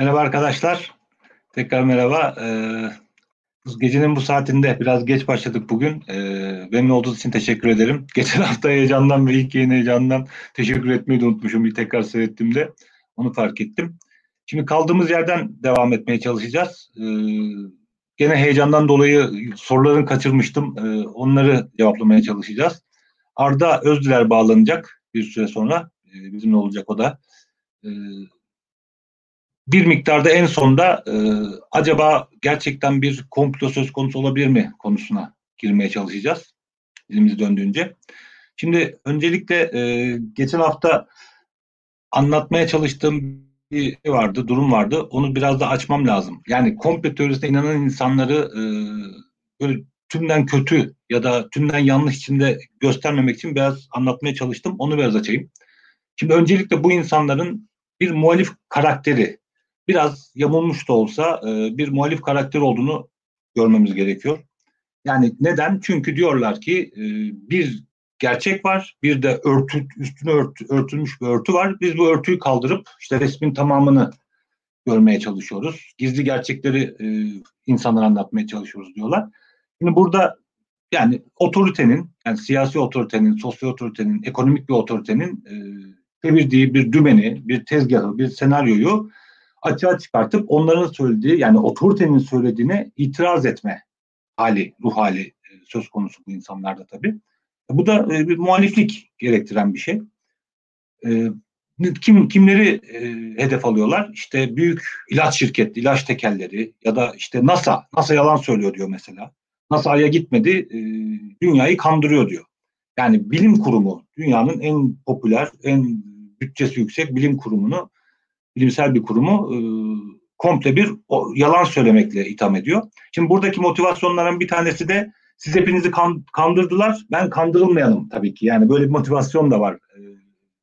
Merhaba arkadaşlar. Tekrar merhaba. Ee, gecenin bu saatinde biraz geç başladık bugün. Ee, benimle olduğunuz için teşekkür ederim. Geçen hafta heyecandan ve ilk yayın heyecandan teşekkür etmeyi de unutmuşum. Bir tekrar seyrettiğimde onu fark ettim. Şimdi kaldığımız yerden devam etmeye çalışacağız. Ee, gene heyecandan dolayı soruların kaçırmıştım. Ee, onları cevaplamaya çalışacağız. Arda Özdüler bağlanacak bir süre sonra. Ee, bizimle olacak o da. Ee, bir miktarda en sonda e, acaba gerçekten bir komplo söz konusu olabilir mi konusuna girmeye çalışacağız. Dilimiz döndüğünce. Şimdi öncelikle e, geçen hafta anlatmaya çalıştığım bir şey vardı, durum vardı. Onu biraz da açmam lazım. Yani komplo teorisine inanan insanları e, böyle tümden kötü ya da tümden yanlış içinde göstermemek için biraz anlatmaya çalıştım. Onu biraz açayım. Şimdi öncelikle bu insanların bir muhalif karakteri, biraz yamulmuş da olsa e, bir muhalif karakter olduğunu görmemiz gerekiyor. Yani neden? Çünkü diyorlar ki e, bir gerçek var, bir de örtü üstüne örtü, örtülmüş bir örtü var. Biz bu örtüyü kaldırıp işte resmin tamamını görmeye çalışıyoruz. Gizli gerçekleri e, insanlara anlatmaya çalışıyoruz diyorlar. Şimdi burada yani otoritenin, yani siyasi otoritenin, sosyal otoritenin, ekonomik bir otoritenin e, çevirdiği bir dümeni, bir tezgahı, bir senaryoyu açığa çıkartıp onların söylediği yani otoritenin söylediğine itiraz etme hali, ruh hali e, söz konusu bu insanlarda tabii. Bu da e, bir muhaliflik gerektiren bir şey. E, kim kimleri hedef alıyorlar? İşte büyük ilaç şirketi, ilaç tekelleri ya da işte NASA. NASA yalan söylüyor diyor mesela. NASA Ay'a gitmedi, dünyayı kandırıyor diyor. Yani bilim kurumu, dünyanın en popüler, en bütçesi yüksek bilim kurumunu bilimsel bir kurumu e, komple bir yalan söylemekle itham ediyor. Şimdi buradaki motivasyonların bir tanesi de siz hepinizi kan, kandırdılar. Ben kandırılmayalım tabii ki. Yani böyle bir motivasyon da var e,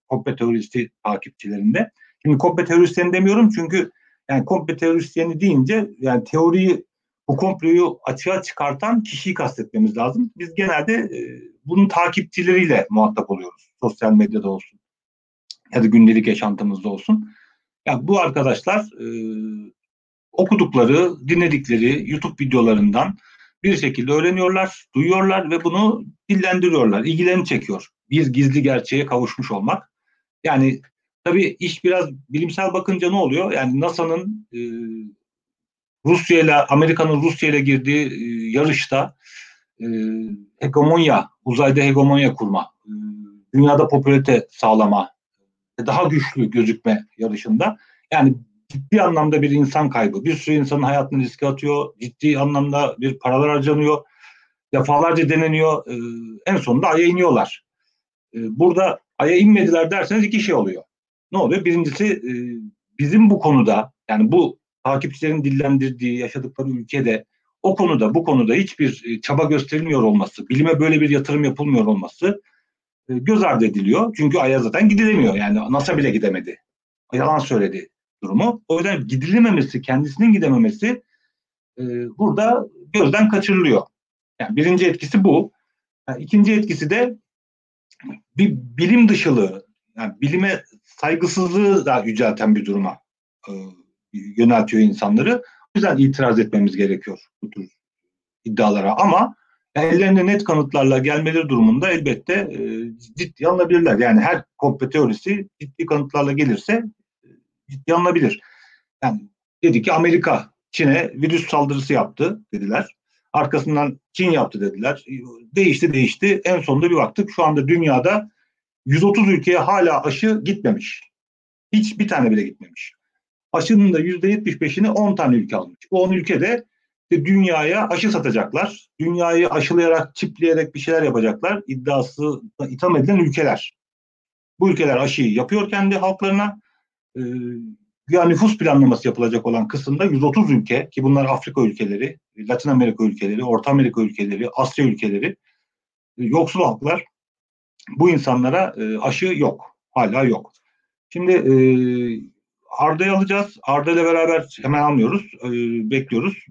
komple teoristi takipçilerinde. Şimdi komple teoristiyen demiyorum çünkü yani komple teoristyeni deyince yani teoriyi bu komployu açığa çıkartan kişiyi kastetmemiz lazım. Biz genelde e, bunun takipçileriyle muhatap oluyoruz. Sosyal medyada olsun ya da gündelik yaşantımızda olsun. Yani bu arkadaşlar e, okudukları, dinledikleri YouTube videolarından bir şekilde öğreniyorlar, duyuyorlar ve bunu dillendiriyorlar. İlgilerini çekiyor. Bir gizli gerçeğe kavuşmuş olmak. Yani tabii iş biraz bilimsel bakınca ne oluyor? Yani NASA'nın e, Rusya ile Amerika'nın Rusya ile girdiği e, yarışta e, hegemonya, uzayda hegemonya kurma, e, dünyada popülarite sağlama daha güçlü gözükme yarışında. Yani ciddi anlamda bir insan kaybı. Bir sürü insanın hayatını riske atıyor. Ciddi anlamda bir paralar harcanıyor. Defalarca deneniyor. Ee, en sonunda Ay'a iniyorlar. Ee, burada Ay'a inmediler derseniz iki şey oluyor. Ne oluyor? Birincisi e, bizim bu konuda yani bu takipçilerin dillendirdiği, yaşadıkları ülkede o konuda, bu konuda hiçbir e, çaba gösterilmiyor olması, bilime böyle bir yatırım yapılmıyor olması e, göz ardı ediliyor. Çünkü Ay'a zaten gidilemiyor. Yani NASA bile gidemedi. Yalan söyledi durumu. O yüzden gidilememesi, kendisinin gidememesi e, burada gözden kaçırılıyor. Yani birinci etkisi bu. Yani ikinci etkisi de bir bilim dışılığı, yani bilime saygısızlığı da yücelten bir duruma e, yöneltiyor insanları. O yüzden itiraz etmemiz gerekiyor bu tür iddialara. Ama ellerinde net kanıtlarla gelmeleri durumunda elbette e, ciddi alınabilirler. Yani her komplo teorisi ciddi kanıtlarla gelirse e, ciddi alınabilir. Yani dedi ki Amerika Çin'e virüs saldırısı yaptı dediler. Arkasından Çin yaptı dediler. Değişti değişti. En sonunda bir baktık şu anda dünyada 130 ülkeye hala aşı gitmemiş. Hiç bir tane bile gitmemiş. Aşının da %75'ini 10 tane ülke almış. Bu 10 ülkede dünyaya aşı satacaklar. Dünyayı aşılayarak, çipleyerek bir şeyler yapacaklar. İddiası itham edilen ülkeler. Bu ülkeler aşıyı yapıyor kendi halklarına. Ee, ya nüfus planlaması yapılacak olan kısımda 130 ülke ki bunlar Afrika ülkeleri, Latin Amerika ülkeleri, Orta Amerika ülkeleri, Asya ülkeleri, e, yoksul halklar bu insanlara e, aşı yok. Hala yok. Şimdi e, Arda'yı alacağız. Arda ile beraber hemen almıyoruz. E, bekliyoruz.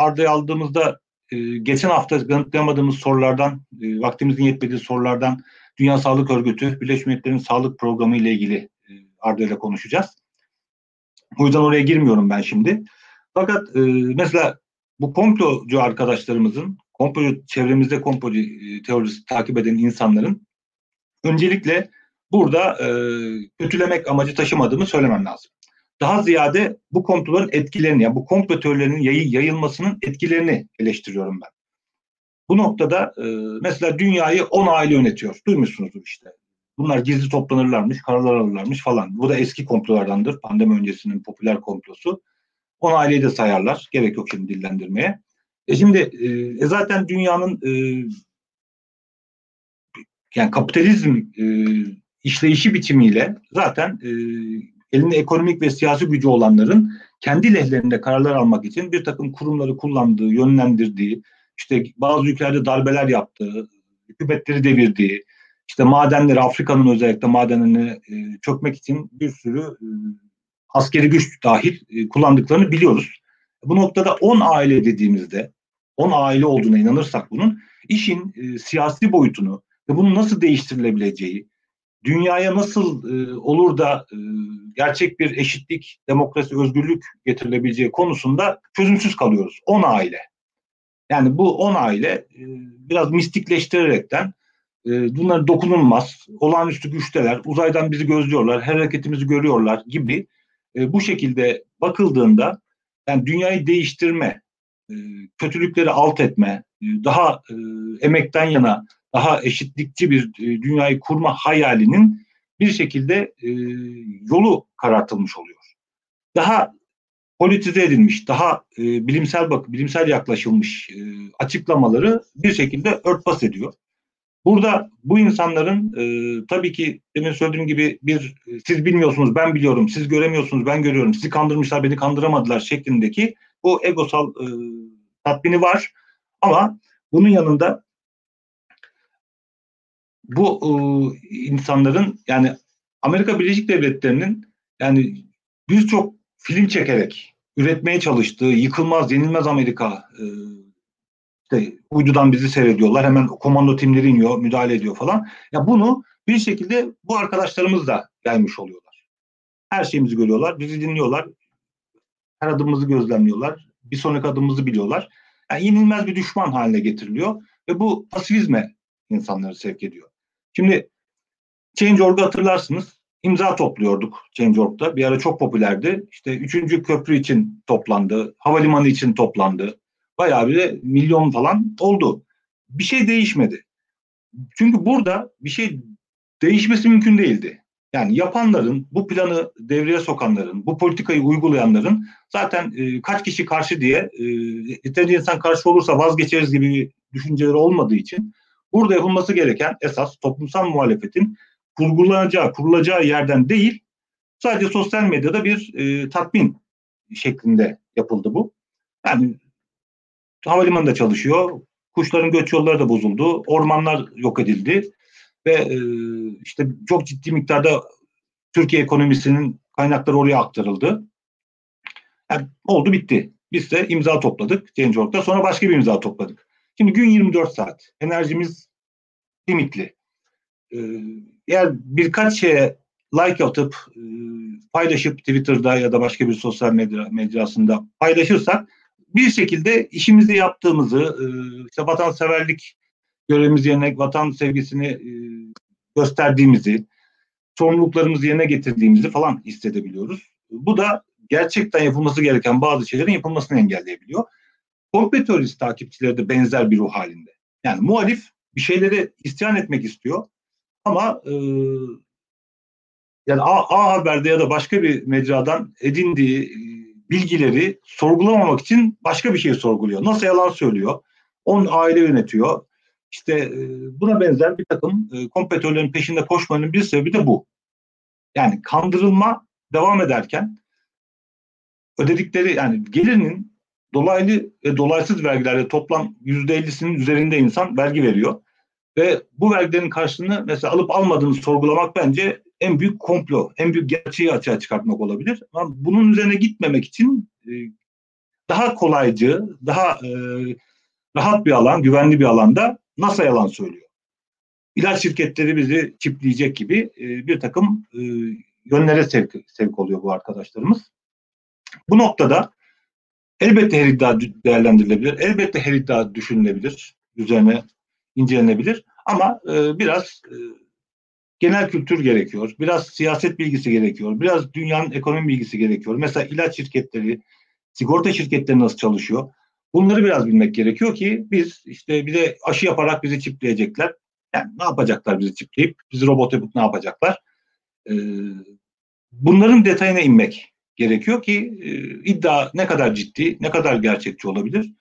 Arda'yı aldığımızda e, geçen hafta yanıtlayamadığımız sorulardan, e, vaktimizin yetmediği sorulardan Dünya Sağlık Örgütü, Birleşmiş Milletler'in sağlık programı ile ilgili e, Arda ile konuşacağız. O yüzden oraya girmiyorum ben şimdi. Fakat e, mesela bu komplocu arkadaşlarımızın, komplo çevremizde komplocu e, teorisi takip eden insanların öncelikle burada e, kötülemek amacı taşımadığımı söylemem lazım. Daha ziyade bu komploların etkilerini, yani bu komplo teorilerinin yayı, yayılmasının etkilerini eleştiriyorum ben. Bu noktada e, mesela dünyayı 10 aile yönetiyor. Duymuşsunuzdur işte. Bunlar gizli toplanırlarmış, kararlar alırlarmış falan. Bu da eski komplolardandır. Pandemi öncesinin popüler komplosu. 10 aileyi de sayarlar. Gerek yok şimdi dillendirmeye. E şimdi e, zaten dünyanın e, yani kapitalizm e, işleyişi biçimiyle zaten e, elinde ekonomik ve siyasi gücü olanların kendi lehlerinde kararlar almak için bir takım kurumları kullandığı, yönlendirdiği, işte bazı ülkelerde darbeler yaptığı, hükümetleri devirdiği, işte madenleri Afrika'nın özellikle madenlerini e, çökmek için bir sürü e, askeri güç dahil e, kullandıklarını biliyoruz. Bu noktada 10 aile dediğimizde 10 aile olduğuna inanırsak bunun işin siyasi boyutunu ve bunun nasıl değiştirilebileceği, dünyaya nasıl e, olur da e, gerçek bir eşitlik, demokrasi, özgürlük getirilebileceği konusunda çözümsüz kalıyoruz. 10 aile. Yani bu 10 aile e, biraz mistikleştirerekten e, bunlar dokunulmaz, olağanüstü güçteler, uzaydan bizi gözlüyorlar, her hareketimizi görüyorlar gibi e, bu şekilde bakıldığında yani dünyayı değiştirme, e, kötülükleri alt etme, e, daha e, emekten yana, daha eşitlikçi bir e, dünyayı kurma hayalinin bir şekilde e, yolu karartılmış oluyor. Daha politize edilmiş, daha e, bilimsel bak bilimsel yaklaşılmış e, açıklamaları bir şekilde örtbas ediyor. Burada bu insanların e, tabii ki demin söylediğim gibi bir siz bilmiyorsunuz ben biliyorum, siz göremiyorsunuz ben görüyorum, sizi kandırmışlar beni kandıramadılar şeklindeki bu egosal e, tatmini var. Ama bunun yanında bu e, insanların yani Amerika Birleşik Devletleri'nin yani birçok film çekerek üretmeye çalıştığı yıkılmaz, yenilmez Amerika e, işte uydudan bizi seyrediyorlar. Hemen komando timleri iniyor, müdahale ediyor falan. Ya bunu bir şekilde bu arkadaşlarımız da gelmiş oluyorlar. Her şeyimizi görüyorlar, bizi dinliyorlar. Her adımımızı gözlemliyorlar. Bir sonraki adımımızı biliyorlar. Yani yenilmez bir düşman haline getiriliyor ve bu pasifizme insanları sevk ediyor. Şimdi Change.org'u hatırlarsınız. İmza topluyorduk Change.org'da. Bir ara çok popülerdi. İşte üçüncü köprü için toplandı. Havalimanı için toplandı. Bayağı bir milyon falan oldu. Bir şey değişmedi. Çünkü burada bir şey değişmesi mümkün değildi. Yani yapanların, bu planı devreye sokanların, bu politikayı uygulayanların zaten e, kaç kişi karşı diye e, yeterince insan karşı olursa vazgeçeriz gibi düşünceleri olmadığı için burada yapılması gereken esas toplumsal muhalefetin kurgulanacağı, kurulacağı yerden değil sadece sosyal medyada bir e, tatmin şeklinde yapıldı bu. Yani havalimanında çalışıyor. Kuşların göç yolları da bozuldu. Ormanlar yok edildi. Ve e, işte çok ciddi miktarda Türkiye ekonomisinin kaynakları oraya aktarıldı. Yani oldu bitti. Biz de imza topladık Change.org'da. Sonra başka bir imza topladık. Şimdi gün 24 saat. Enerjimiz limitli. Ee, eğer birkaç şeye like atıp e, paylaşıp Twitter'da ya da başka bir sosyal medya mecrasında paylaşırsak bir şekilde işimizi yaptığımızı, e, işte vatanseverlik görevimizi yerine, vatan sevgisini e, gösterdiğimizi, sorumluluklarımızı yerine getirdiğimizi falan hissedebiliyoruz. Bu da gerçekten yapılması gereken bazı şeylerin yapılmasını engelleyebiliyor. Komple teorisi takipçileri de benzer bir ruh halinde. Yani muhalif bir şeyleri isyan etmek istiyor ama e, yani A, A Haber'de ya da başka bir mecradan edindiği bilgileri sorgulamamak için başka bir şey sorguluyor. Nasıl yalan söylüyor? On aile yönetiyor. İşte e, buna benzer bir takım e, kompetörlerin peşinde koşmanın bir sebebi de bu. Yani kandırılma devam ederken ödedikleri yani gelirinin dolaylı ve dolaysız vergilerle toplam yüzde ellisinin üzerinde insan vergi veriyor. Ve bu vergilerin karşılığını mesela alıp almadığını sorgulamak bence en büyük komplo, en büyük gerçeği açığa çıkartmak olabilir. Ama bunun üzerine gitmemek için e, daha kolaycı, daha e, rahat bir alan, güvenli bir alanda NASA yalan söylüyor. İlaç şirketleri bizi çipleyecek gibi e, bir takım yönlere sevk, sevk oluyor bu arkadaşlarımız. Bu noktada elbette her iddia değerlendirilebilir. Elbette her iddia düşünülebilir. Üzerine incelenebilir. Ama e, biraz e, genel kültür gerekiyor. Biraz siyaset bilgisi gerekiyor. Biraz dünyanın ekonomi bilgisi gerekiyor. Mesela ilaç şirketleri, sigorta şirketleri nasıl çalışıyor? Bunları biraz bilmek gerekiyor ki biz işte bir de aşı yaparak bizi çipleyecekler. Yani ne yapacaklar bizi çipleyip? Bizi robot yapıp ne yapacaklar? Ee, bunların detayına inmek gerekiyor ki e, iddia ne kadar ciddi, ne kadar gerçekçi olabilir.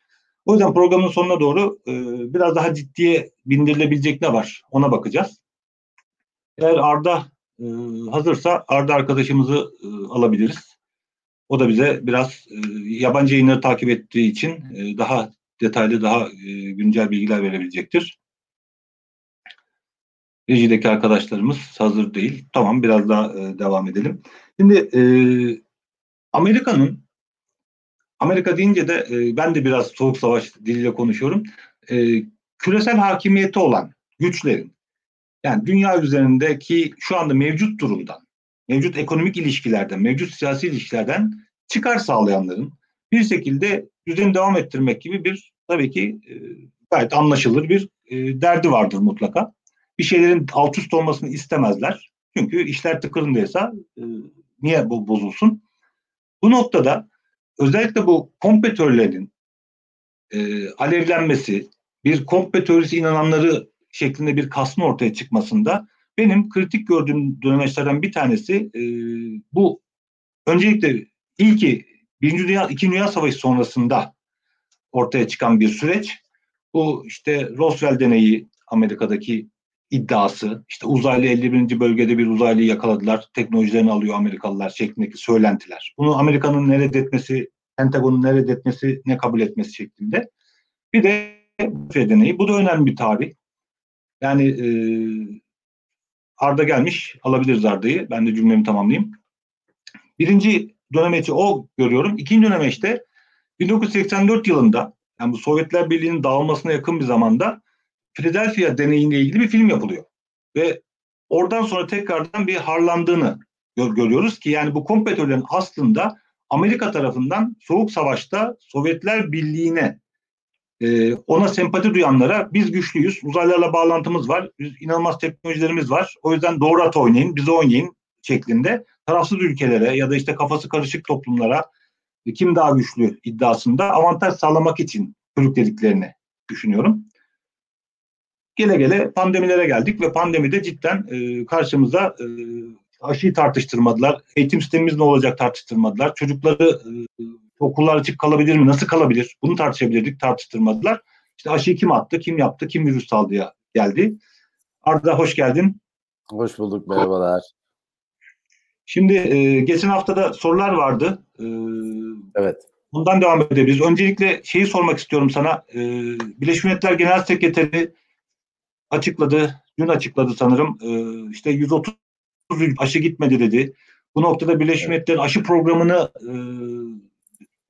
O yüzden programın sonuna doğru e, biraz daha ciddiye bindirilebilecek ne var ona bakacağız. Eğer Arda e, hazırsa Arda arkadaşımızı e, alabiliriz. O da bize biraz e, yabancı yayınları takip ettiği için e, daha detaylı, daha e, güncel bilgiler verebilecektir. Rejideki arkadaşlarımız hazır değil. Tamam biraz daha e, devam edelim. Şimdi e, Amerika'nın Amerika deyince de e, ben de biraz soğuk savaş diliyle konuşuyorum. E, küresel hakimiyeti olan güçlerin yani dünya üzerindeki şu anda mevcut durumdan, mevcut ekonomik ilişkilerden, mevcut siyasi ilişkilerden çıkar sağlayanların bir şekilde düzeni devam ettirmek gibi bir tabii ki e, gayet anlaşılır bir e, derdi vardır mutlaka. Bir şeylerin alt üst olmasını istemezler. Çünkü işler tıkırındaysa e, niye bu bozulsun? Bu noktada özellikle bu kompetörlerin e, alevlenmesi, bir kompe teorisi inananları şeklinde bir kasma ortaya çıkmasında benim kritik gördüğüm dönemeçlerden bir tanesi e, bu öncelikle ilki Birinci Dünya, İkinci Dünya Savaşı sonrasında ortaya çıkan bir süreç. Bu işte Roswell deneyi Amerika'daki iddiası, işte uzaylı 51. bölgede bir uzaylıyı yakaladılar, teknolojilerini alıyor Amerikalılar şeklindeki söylentiler. Bunu Amerika'nın ne reddetmesi, Pentagon'un ne reddetmesi, ne kabul etmesi şeklinde. Bir de deneyi. Bu da önemli bir tarih. Yani e, Arda gelmiş. Alabiliriz Arda'yı. Ben de cümlemi tamamlayayım. Birinci dönemeçi o görüyorum. İkinci dönemeçte 1984 yılında yani bu Sovyetler Birliği'nin dağılmasına yakın bir zamanda Philadelphia deneyiyle ilgili bir film yapılıyor. Ve oradan sonra tekrardan bir harlandığını gör, görüyoruz ki yani bu kompetörlerin aslında Amerika tarafından Soğuk Savaş'ta Sovyetler Birliği'ne e, ona sempati duyanlara biz güçlüyüz, uzaylarla bağlantımız var, inanılmaz teknolojilerimiz var. O yüzden doğru at oynayın, bize oynayın şeklinde tarafsız ülkelere ya da işte kafası karışık toplumlara e, kim daha güçlü iddiasında avantaj sağlamak için körüklediklerini düşünüyorum. Gele gele pandemilere geldik ve pandemide cidden e, karşımıza e, aşıyı tartıştırmadılar. Eğitim sistemimiz ne olacak tartıştırmadılar. Çocukları e, okullar açık kalabilir mi? Nasıl kalabilir? Bunu tartışabilirdik, tartıştırmadılar. İşte aşıyı kim attı, kim yaptı, kim virüs saldı geldi. Arda hoş geldin. Hoş bulduk, merhabalar. Şimdi e, geçen haftada sorular vardı. E, evet. Bundan devam edebiliriz. Öncelikle şeyi sormak istiyorum sana. E, Birleşmiş Milletler Genel Sekreteri açıkladı, dün açıkladı sanırım. E, işte 130 aşı gitmedi dedi. Bu noktada Birleşmiş. Milletler'in aşı programını e,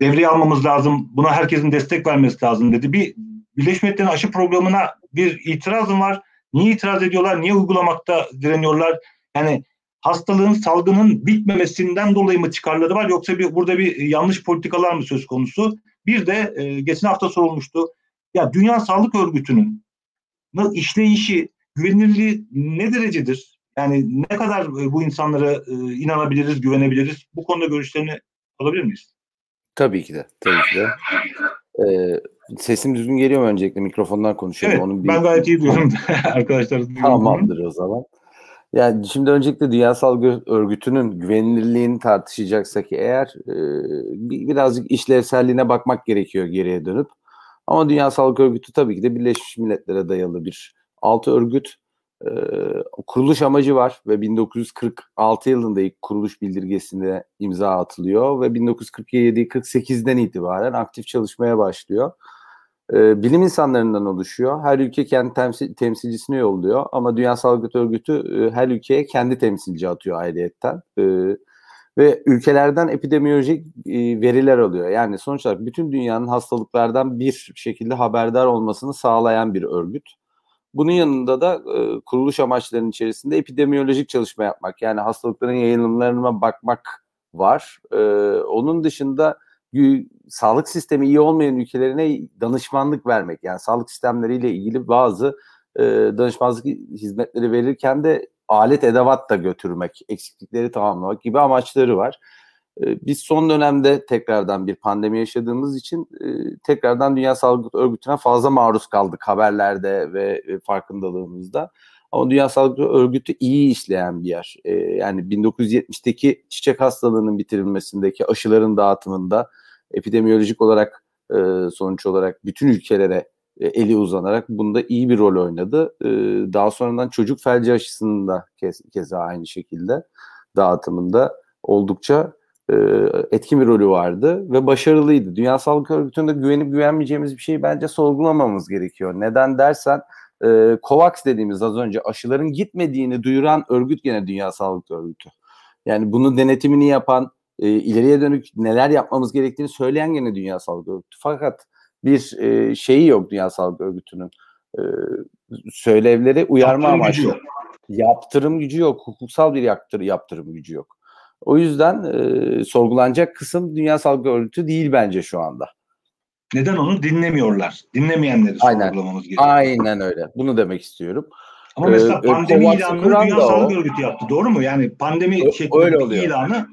devreye almamız lazım. Buna herkesin destek vermesi lazım dedi. Bir Birleşmiş Milletler'in aşı programına bir itirazım var. Niye itiraz ediyorlar? Niye uygulamakta direniyorlar? Yani hastalığın, salgının bitmemesinden dolayı mı çıkarları var yoksa bir, burada bir yanlış politikalar mı söz konusu? Bir de e, geçen hafta sorulmuştu. Ya Dünya Sağlık Örgütü'nün işleyişi, güvenilirliği ne derecedir? Yani ne kadar e, bu insanlara e, inanabiliriz, güvenebiliriz? Bu konuda görüşlerini alabilir miyiz? Tabii ki de. Tabii ki de. Ee, sesim düzgün geliyor mu öncelikle? Mikrofondan konuşuyorum. Evet, Onun bir... ben gayet iyi duyuyorum. Arkadaşlar Tamamdır o zaman. Yani şimdi öncelikle Dünya Sağlık Örgütü'nün güvenilirliğini tartışacaksak eğer e, birazcık işlevselliğine bakmak gerekiyor geriye dönüp. Ama Dünya Sağlık Örgütü tabii ki de Birleşmiş Milletler'e dayalı bir altı örgüt. E, kuruluş amacı var ve 1946 yılında ilk kuruluş bildirgesinde imza atılıyor ve 1947-48'den itibaren aktif çalışmaya başlıyor. E, bilim insanlarından oluşuyor. Her ülke kendi temsil, temsilcisini yolluyor ama Dünya Sağlık Örgütü e, her ülkeye kendi temsilci atıyor ayrıyetten. E, ve ülkelerden epidemiyolojik e, veriler alıyor. Yani sonuç olarak bütün dünyanın hastalıklardan bir şekilde haberdar olmasını sağlayan bir örgüt. Bunun yanında da e, kuruluş amaçlarının içerisinde epidemiyolojik çalışma yapmak yani hastalıkların yayılımlarına bakmak var. E, onun dışında sağlık sistemi iyi olmayan ülkelerine danışmanlık vermek yani sağlık sistemleriyle ilgili bazı danışmanlık hizmetleri verirken de alet edevat da götürmek, eksiklikleri tamamlamak gibi amaçları var. E, biz son dönemde tekrardan bir pandemi yaşadığımız için e, tekrardan Dünya Sağlık Örgütü'ne fazla maruz kaldık haberlerde ve farkındalığımızda. Ama Dünya Sağlık Örgütü iyi işleyen bir yer. E, yani 1970'teki çiçek hastalığının bitirilmesindeki aşıların dağıtımında epidemiyolojik olarak sonuç olarak bütün ülkelere eli uzanarak bunda iyi bir rol oynadı. Daha sonradan çocuk felci aşısının da keza aynı şekilde dağıtımında oldukça etkin bir rolü vardı ve başarılıydı. Dünya Sağlık Örgütü'nde güvenip güvenmeyeceğimiz bir şeyi bence sorgulamamız gerekiyor. Neden dersen COVAX dediğimiz az önce aşıların gitmediğini duyuran örgüt gene Dünya Sağlık Örgütü. Yani bunu denetimini yapan, ileriye dönük neler yapmamız gerektiğini söyleyen gene Dünya Sağlık Örgütü. Fakat bir e, şeyi yok Dünya Sağlık Örgütü'nün. E, söylevleri uyarma yaptırım amaçlı. Gücü. Yaptırım gücü yok. Hukuksal bir yaptır, yaptırım gücü yok. O yüzden e, sorgulanacak kısım Dünya Sağlık Örgütü değil bence şu anda. Neden onu dinlemiyorlar? Dinlemeyenleri Aynen. sorgulamamız gerekiyor. Aynen öyle. Bunu demek istiyorum. Ama mesela ee, pandemi ilanını Dünya Sağlık Örgütü yaptı. Doğru mu? Yani pandemi o, şeklinde ilanı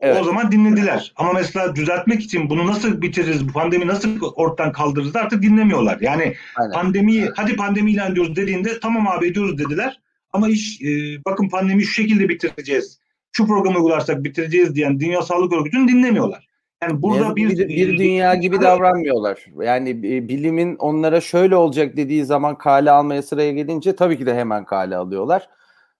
Evet. O zaman dinlediler. Ama mesela düzeltmek için bunu nasıl bitiririz, bu pandemi nasıl ortadan kaldırırız artık dinlemiyorlar. Yani Aynen. pandemiyi, hadi pandemi ilan ediyoruz dediğinde tamam abi ediyoruz dediler. Ama iş e, bakın pandemi şu şekilde bitireceğiz. Şu programı uygularsak bitireceğiz diyen Dünya Sağlık Örgütü'nü dinlemiyorlar. Yani burada bir, bir, bir dünya gibi davranmıyorlar. Yani bilimin onlara şöyle olacak dediği zaman kale almaya sıraya gelince tabii ki de hemen kale alıyorlar.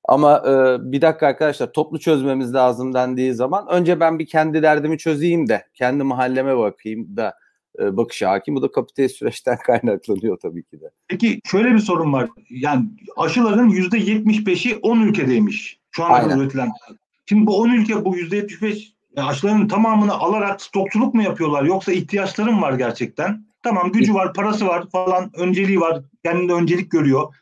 Ama e, bir dakika arkadaşlar toplu çözmemiz lazım dendiği zaman önce ben bir kendi derdimi çözeyim de kendi mahalleme bakayım da e, bakışa hakim. Bu da kapitalist süreçten kaynaklanıyor tabii ki de. Peki şöyle bir sorun var. Yani aşıların yüzde 75'i 10 ülkedeymiş. Şu an üretilen. Şimdi bu 10 ülke bu yüzde 75 aşıların tamamını alarak stokçuluk mu yapıyorlar yoksa ihtiyaçların var gerçekten? Tamam gücü var, parası var falan, önceliği var, kendinde öncelik görüyor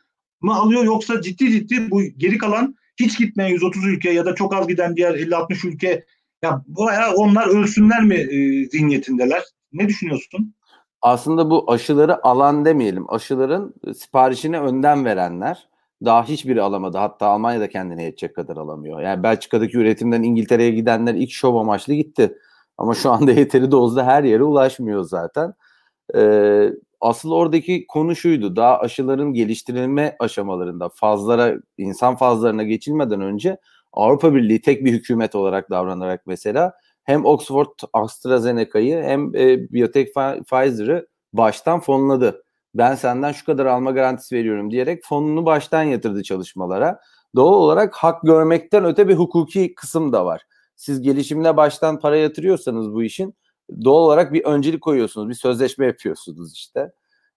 mı alıyor yoksa ciddi ciddi bu geri kalan hiç gitmeyen 130 ülke ya da çok az giden diğer 50-60 ülke ya bayağı onlar ölsünler mi e, zihniyetindeler? Ne düşünüyorsun? Aslında bu aşıları alan demeyelim. Aşıların siparişini önden verenler daha hiçbiri alamadı. Hatta Almanya'da kendine yetecek kadar alamıyor. Yani Belçika'daki üretimden İngiltere'ye gidenler ilk şov amaçlı gitti. Ama şu anda yeteri dozda her yere ulaşmıyor zaten. Ee, asıl oradaki konu şuydu. Daha aşıların geliştirilme aşamalarında fazlara, insan fazlarına geçilmeden önce Avrupa Birliği tek bir hükümet olarak davranarak mesela hem Oxford AstraZeneca'yı hem e, Biotech Pfizer'ı baştan fonladı. Ben senden şu kadar alma garantisi veriyorum diyerek fonunu baştan yatırdı çalışmalara. Doğal olarak hak görmekten öte bir hukuki kısım da var. Siz gelişimine baştan para yatırıyorsanız bu işin doğal olarak bir öncelik koyuyorsunuz. Bir sözleşme yapıyorsunuz işte.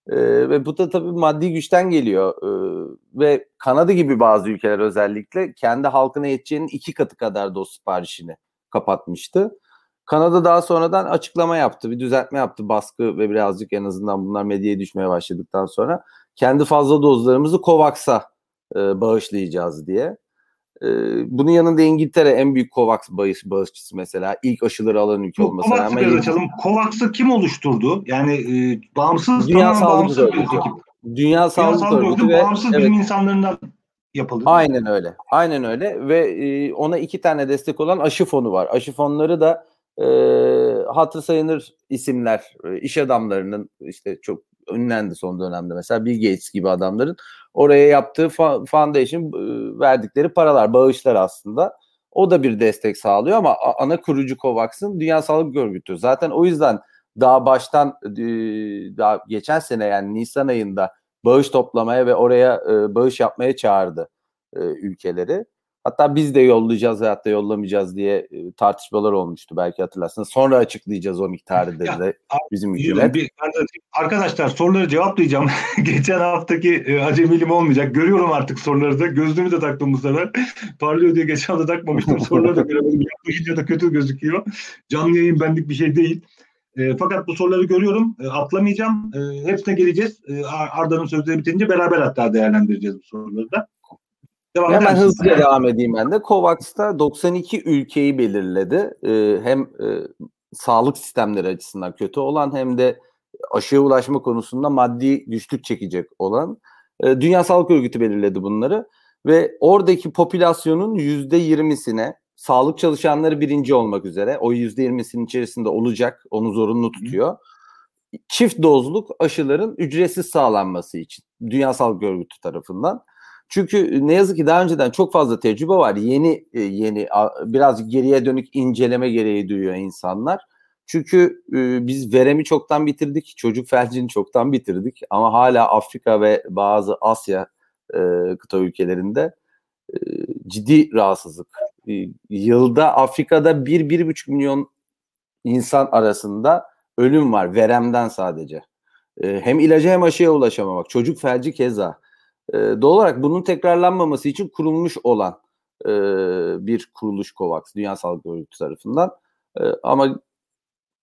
Ee, ve bu da tabii maddi güçten geliyor. Ee, ve Kanada gibi bazı ülkeler özellikle kendi halkına yeteceğinin iki katı kadar doz siparişini kapatmıştı. Kanada daha sonradan açıklama yaptı, bir düzeltme yaptı baskı ve birazcık en azından bunlar medyaya düşmeye başladıktan sonra kendi fazla dozlarımızı COVAX'a e, bağışlayacağız diye. E, bunun yanında İngiltere en büyük COVAX bağış, bağışçısı mesela. ilk aşıları alan ülke olması rağmen. COVAX'ı açalım. COVAX'ı kim oluşturdu? Yani e, bağımsız, Dünya Sağlık bağımsız bir ekip. Dünya Sağlık, Sağlık Örgütü ve bağımsız evet. bilim insanlarından yapıldı. Aynen öyle. Aynen öyle ve e, ona iki tane destek olan aşı fonu var. Aşı fonları da e, hatır sayılır isimler, e, iş adamlarının işte çok ünlendi son dönemde mesela Bill Gates gibi adamların oraya yaptığı foundation e, verdikleri paralar, bağışlar aslında. O da bir destek sağlıyor ama ana kurucu COVAX'ın Dünya Sağlık Örgütü. Zaten o yüzden daha baştan e, daha geçen sene yani Nisan ayında bağış toplamaya ve oraya e, bağış yapmaya çağırdı ülkeleri. Hatta biz de yollayacağız veyahut da yollamayacağız diye e, tartışmalar olmuştu belki hatırlarsınız. Sonra açıklayacağız o miktarı dedi de bizim. Bir, arkadaşlar soruları cevaplayacağım. Geçen haftaki e, acemilim olmayacak. Görüyorum artık soruları da. Gözlüğümü de taktım bu sefer. Parlıyor diye geçen hafta takmamıştım. Soruları da göremedim. Yapmayınca da kötü gözüküyor. Canlı yayın benlik bir şey değil. E, fakat bu soruları görüyorum. E, atlamayacağım. E, hepsine geleceğiz. E, Arda'nın sözleri bitince beraber hatta değerlendireceğiz bu soruları da. Devam Hemen hızlıca yani. devam edeyim ben de. COVAX'ta 92 ülkeyi belirledi. Ee, hem e, sağlık sistemleri açısından kötü olan hem de aşıya ulaşma konusunda maddi güçlük çekecek olan. E, Dünya Sağlık Örgütü belirledi bunları ve oradaki popülasyonun yüzde yirmisine sağlık çalışanları birinci olmak üzere o yüzde yirmisinin içerisinde olacak onu zorunlu tutuyor. Çift dozluk aşıların ücretsiz sağlanması için Dünya Sağlık Örgütü tarafından. Çünkü ne yazık ki daha önceden çok fazla tecrübe var. Yeni e, yeni biraz geriye dönük inceleme gereği duyuyor insanlar. Çünkü e, biz veremi çoktan bitirdik, çocuk felcini çoktan bitirdik ama hala Afrika ve bazı Asya e, kıta ülkelerinde ciddi rahatsızlık. Yılda Afrika'da 1-1,5 milyon insan arasında ölüm var veremden sadece. Hem ilaca hem aşıya ulaşamamak. Çocuk felci keza. E, doğal olarak bunun tekrarlanmaması için kurulmuş olan e, bir kuruluş COVAX, Dünya Sağlık Örgütü tarafından. E, ama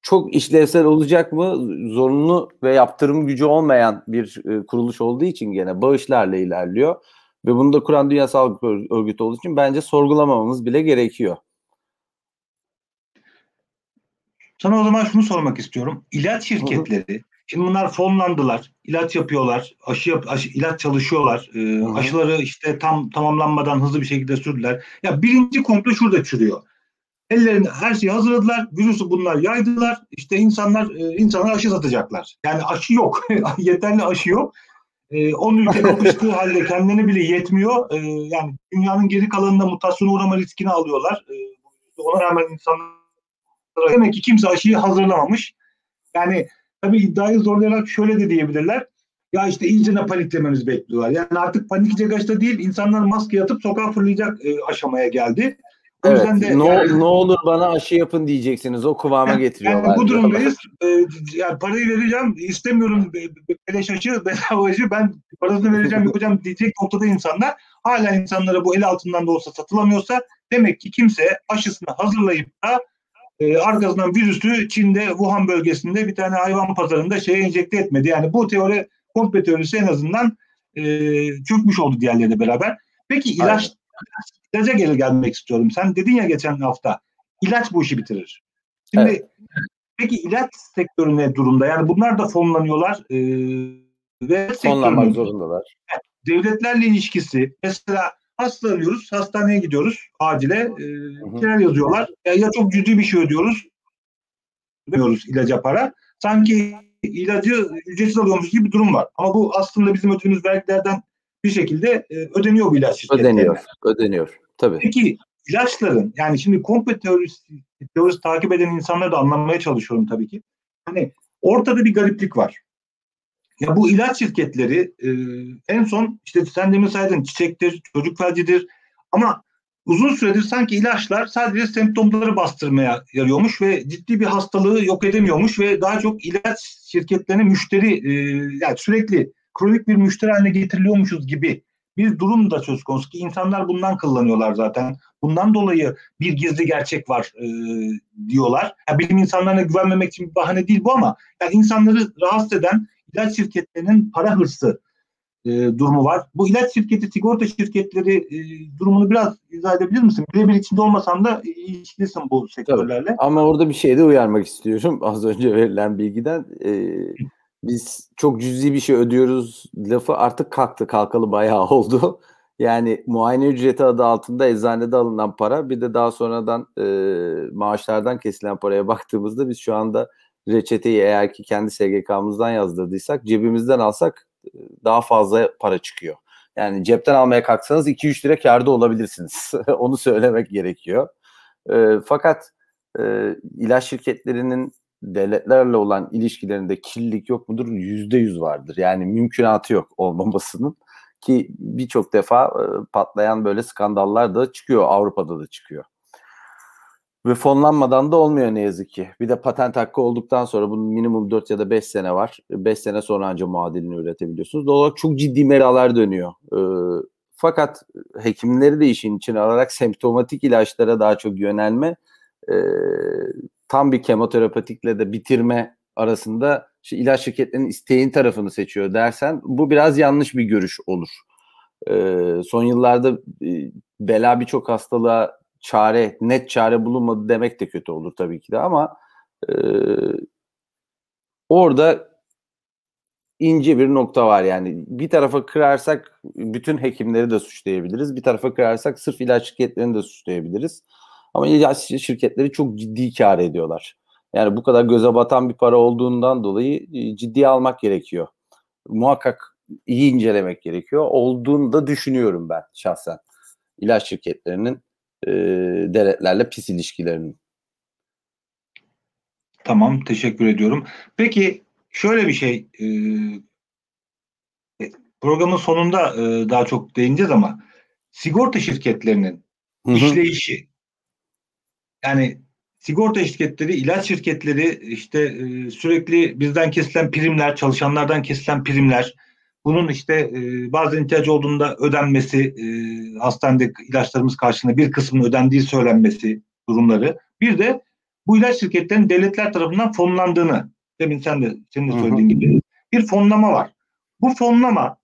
çok işlevsel olacak mı? Zorunlu ve yaptırım gücü olmayan bir e, kuruluş olduğu için gene bağışlarla ilerliyor. Ve bunu da kuran Dünya Sağlık Örgütü olduğu için bence sorgulamamamız bile gerekiyor. Sana o zaman şunu sormak istiyorum. İlaç şirketleri, şimdi bunlar fonlandılar, ilaç yapıyorlar, aşı, yap, aşı ilaç çalışıyorlar, e, aşıları işte tam tamamlanmadan hızlı bir şekilde sürdüler. Ya birinci komplo şurada çürüyor. Ellerinde her şeyi hazırladılar. Virüsü bunlar yaydılar. İşte insanlar e, insanlar aşı satacaklar. Yani aşı yok. Yeterli aşı yok. E, 10 ülke kapıştığı halde kendini bile yetmiyor. E, yani dünyanın geri kalanında mutasyona uğrama riskini alıyorlar. E, ona rağmen insanlar demek ki kimse aşıyı hazırlamamış. Yani tabii iddiayı zorlayarak şöyle de diyebilirler. Ya işte iyice paniklememizi bekliyorlar. Yani artık panikleyecek aşıda değil, insanlar maske atıp sokağa fırlayacak e, aşamaya geldi. O evet, de ne, yani, ne olur bana aşı yapın diyeceksiniz. O kıvama yani, getiriyorlar. Yani bu durumdayız. e, yani parayı vereceğim, istemiyorum beleş aşı, bedava aşı, ben parasını vereceğim, yapacağım diyecek noktada insanlar. Hala insanlara bu el altından da olsa satılamıyorsa demek ki kimse aşısını hazırlayıp da e, arkasından virüsü Çin'de Wuhan bölgesinde bir tane hayvan pazarında şeye enjekte etmedi. Yani bu teori komple teorisi en azından e, çökmüş oldu diğerleriyle beraber. Peki ilaç Aynen ilaca geri gelmek istiyorum. Sen dedin ya geçen hafta ilaç bu işi bitirir. Şimdi evet. peki ilaç sektörü ne durumda? Yani bunlar da fonlanıyorlar e, ve fonlanmak zorundalar. Devletlerle ilişkisi mesela hastalanıyoruz, hastaneye gidiyoruz acile. E, şeyler yazıyorlar. Ya, ya çok ciddi bir şey ödüyoruz. Ödüyoruz ilaca para. Sanki ilacı ücretsiz alıyormuş gibi bir durum var. Ama bu aslında bizim ödediğimiz vergilerden bir şekilde e, ödeniyor bu ilaç şirketlerine. Ödeniyor, ödeniyor. Tabii. Peki ilaçların yani şimdi komple teorisi, teorisi takip eden insanları da anlamaya çalışıyorum tabii ki. Hani ortada bir gariplik var. Ya bu ilaç şirketleri e, en son işte sen demin saydın çiçektir, çocuk felcidir ama uzun süredir sanki ilaçlar sadece semptomları bastırmaya yarıyormuş ve ciddi bir hastalığı yok edemiyormuş ve daha çok ilaç şirketlerine müşteri e, yani sürekli kronik bir müşteri haline getiriliyormuşuz gibi bir durum da söz konusu ki insanlar bundan kullanıyorlar zaten. Bundan dolayı bir gizli gerçek var e, diyorlar. Yani bilim insanlarına güvenmemek için bir bahane değil bu ama yani insanları rahatsız eden ilaç şirketlerinin para hırsı e, durumu var. Bu ilaç şirketi, sigorta şirketleri e, durumunu biraz izah edebilir misin? Birebir içinde olmasan da ilişkilisin bu sektörlerle. Tabii. Ama orada bir şeyde uyarmak istiyorum. Az önce verilen bilgiden. E, biz çok cüzi bir şey ödüyoruz lafı artık kalktı kalkalı bayağı oldu. Yani muayene ücreti adı altında eczanede alınan para bir de daha sonradan e, maaşlardan kesilen paraya baktığımızda biz şu anda reçeteyi eğer ki kendi SGK'mızdan yazdırdıysak cebimizden alsak daha fazla para çıkıyor. Yani cepten almaya kalksanız 2-3 lira karda olabilirsiniz. Onu söylemek gerekiyor. E, fakat e, ilaç şirketlerinin devletlerle olan ilişkilerinde kirlilik yok mudur? Yüzde yüz vardır. Yani mümkünatı yok olmamasının ki birçok defa e, patlayan böyle skandallar da çıkıyor. Avrupa'da da çıkıyor. Ve fonlanmadan da olmuyor ne yazık ki. Bir de patent hakkı olduktan sonra bunun minimum 4 ya da 5 sene var. 5 sene sonra ancak muadilini üretebiliyorsunuz. Doğal olarak çok ciddi meralar dönüyor. E, fakat hekimleri de işin içine alarak semptomatik ilaçlara daha çok yönelme e, tam bir kemoterapatikle de bitirme arasında işte ilaç şirketlerinin isteğin tarafını seçiyor dersen bu biraz yanlış bir görüş olur. E, son yıllarda e, bela birçok hastalığa çare, net çare bulunmadı demek de kötü olur tabii ki de ama e, orada ince bir nokta var yani. Bir tarafa kırarsak bütün hekimleri de suçlayabiliriz. Bir tarafa kırarsak sırf ilaç şirketlerini de suçlayabiliriz. Ama ilaç şirketleri çok ciddi kar ediyorlar. Yani bu kadar göze batan bir para olduğundan dolayı e, ciddiye almak gerekiyor. Muhakkak iyi incelemek gerekiyor. Olduğunu da düşünüyorum ben şahsen. İlaç şirketlerinin e, devletlerle pis ilişkilerinin. Tamam, teşekkür ediyorum. Peki şöyle bir şey, e, e programın sonunda e, daha çok değineceğiz ama sigorta şirketlerinin hı hı. işleyişi, yani sigorta şirketleri, ilaç şirketleri işte e, sürekli bizden kesilen primler, çalışanlardan kesilen primler, bunun işte e, bazen ihtiyacı olduğunda ödenmesi, e, hastanede ilaçlarımız karşılığında bir kısmının ödendiği söylenmesi durumları. Bir de bu ilaç şirketlerinin devletler tarafından fonlandığını, demin sen de senin de söylediğin gibi bir fonlama var. Bu fonlama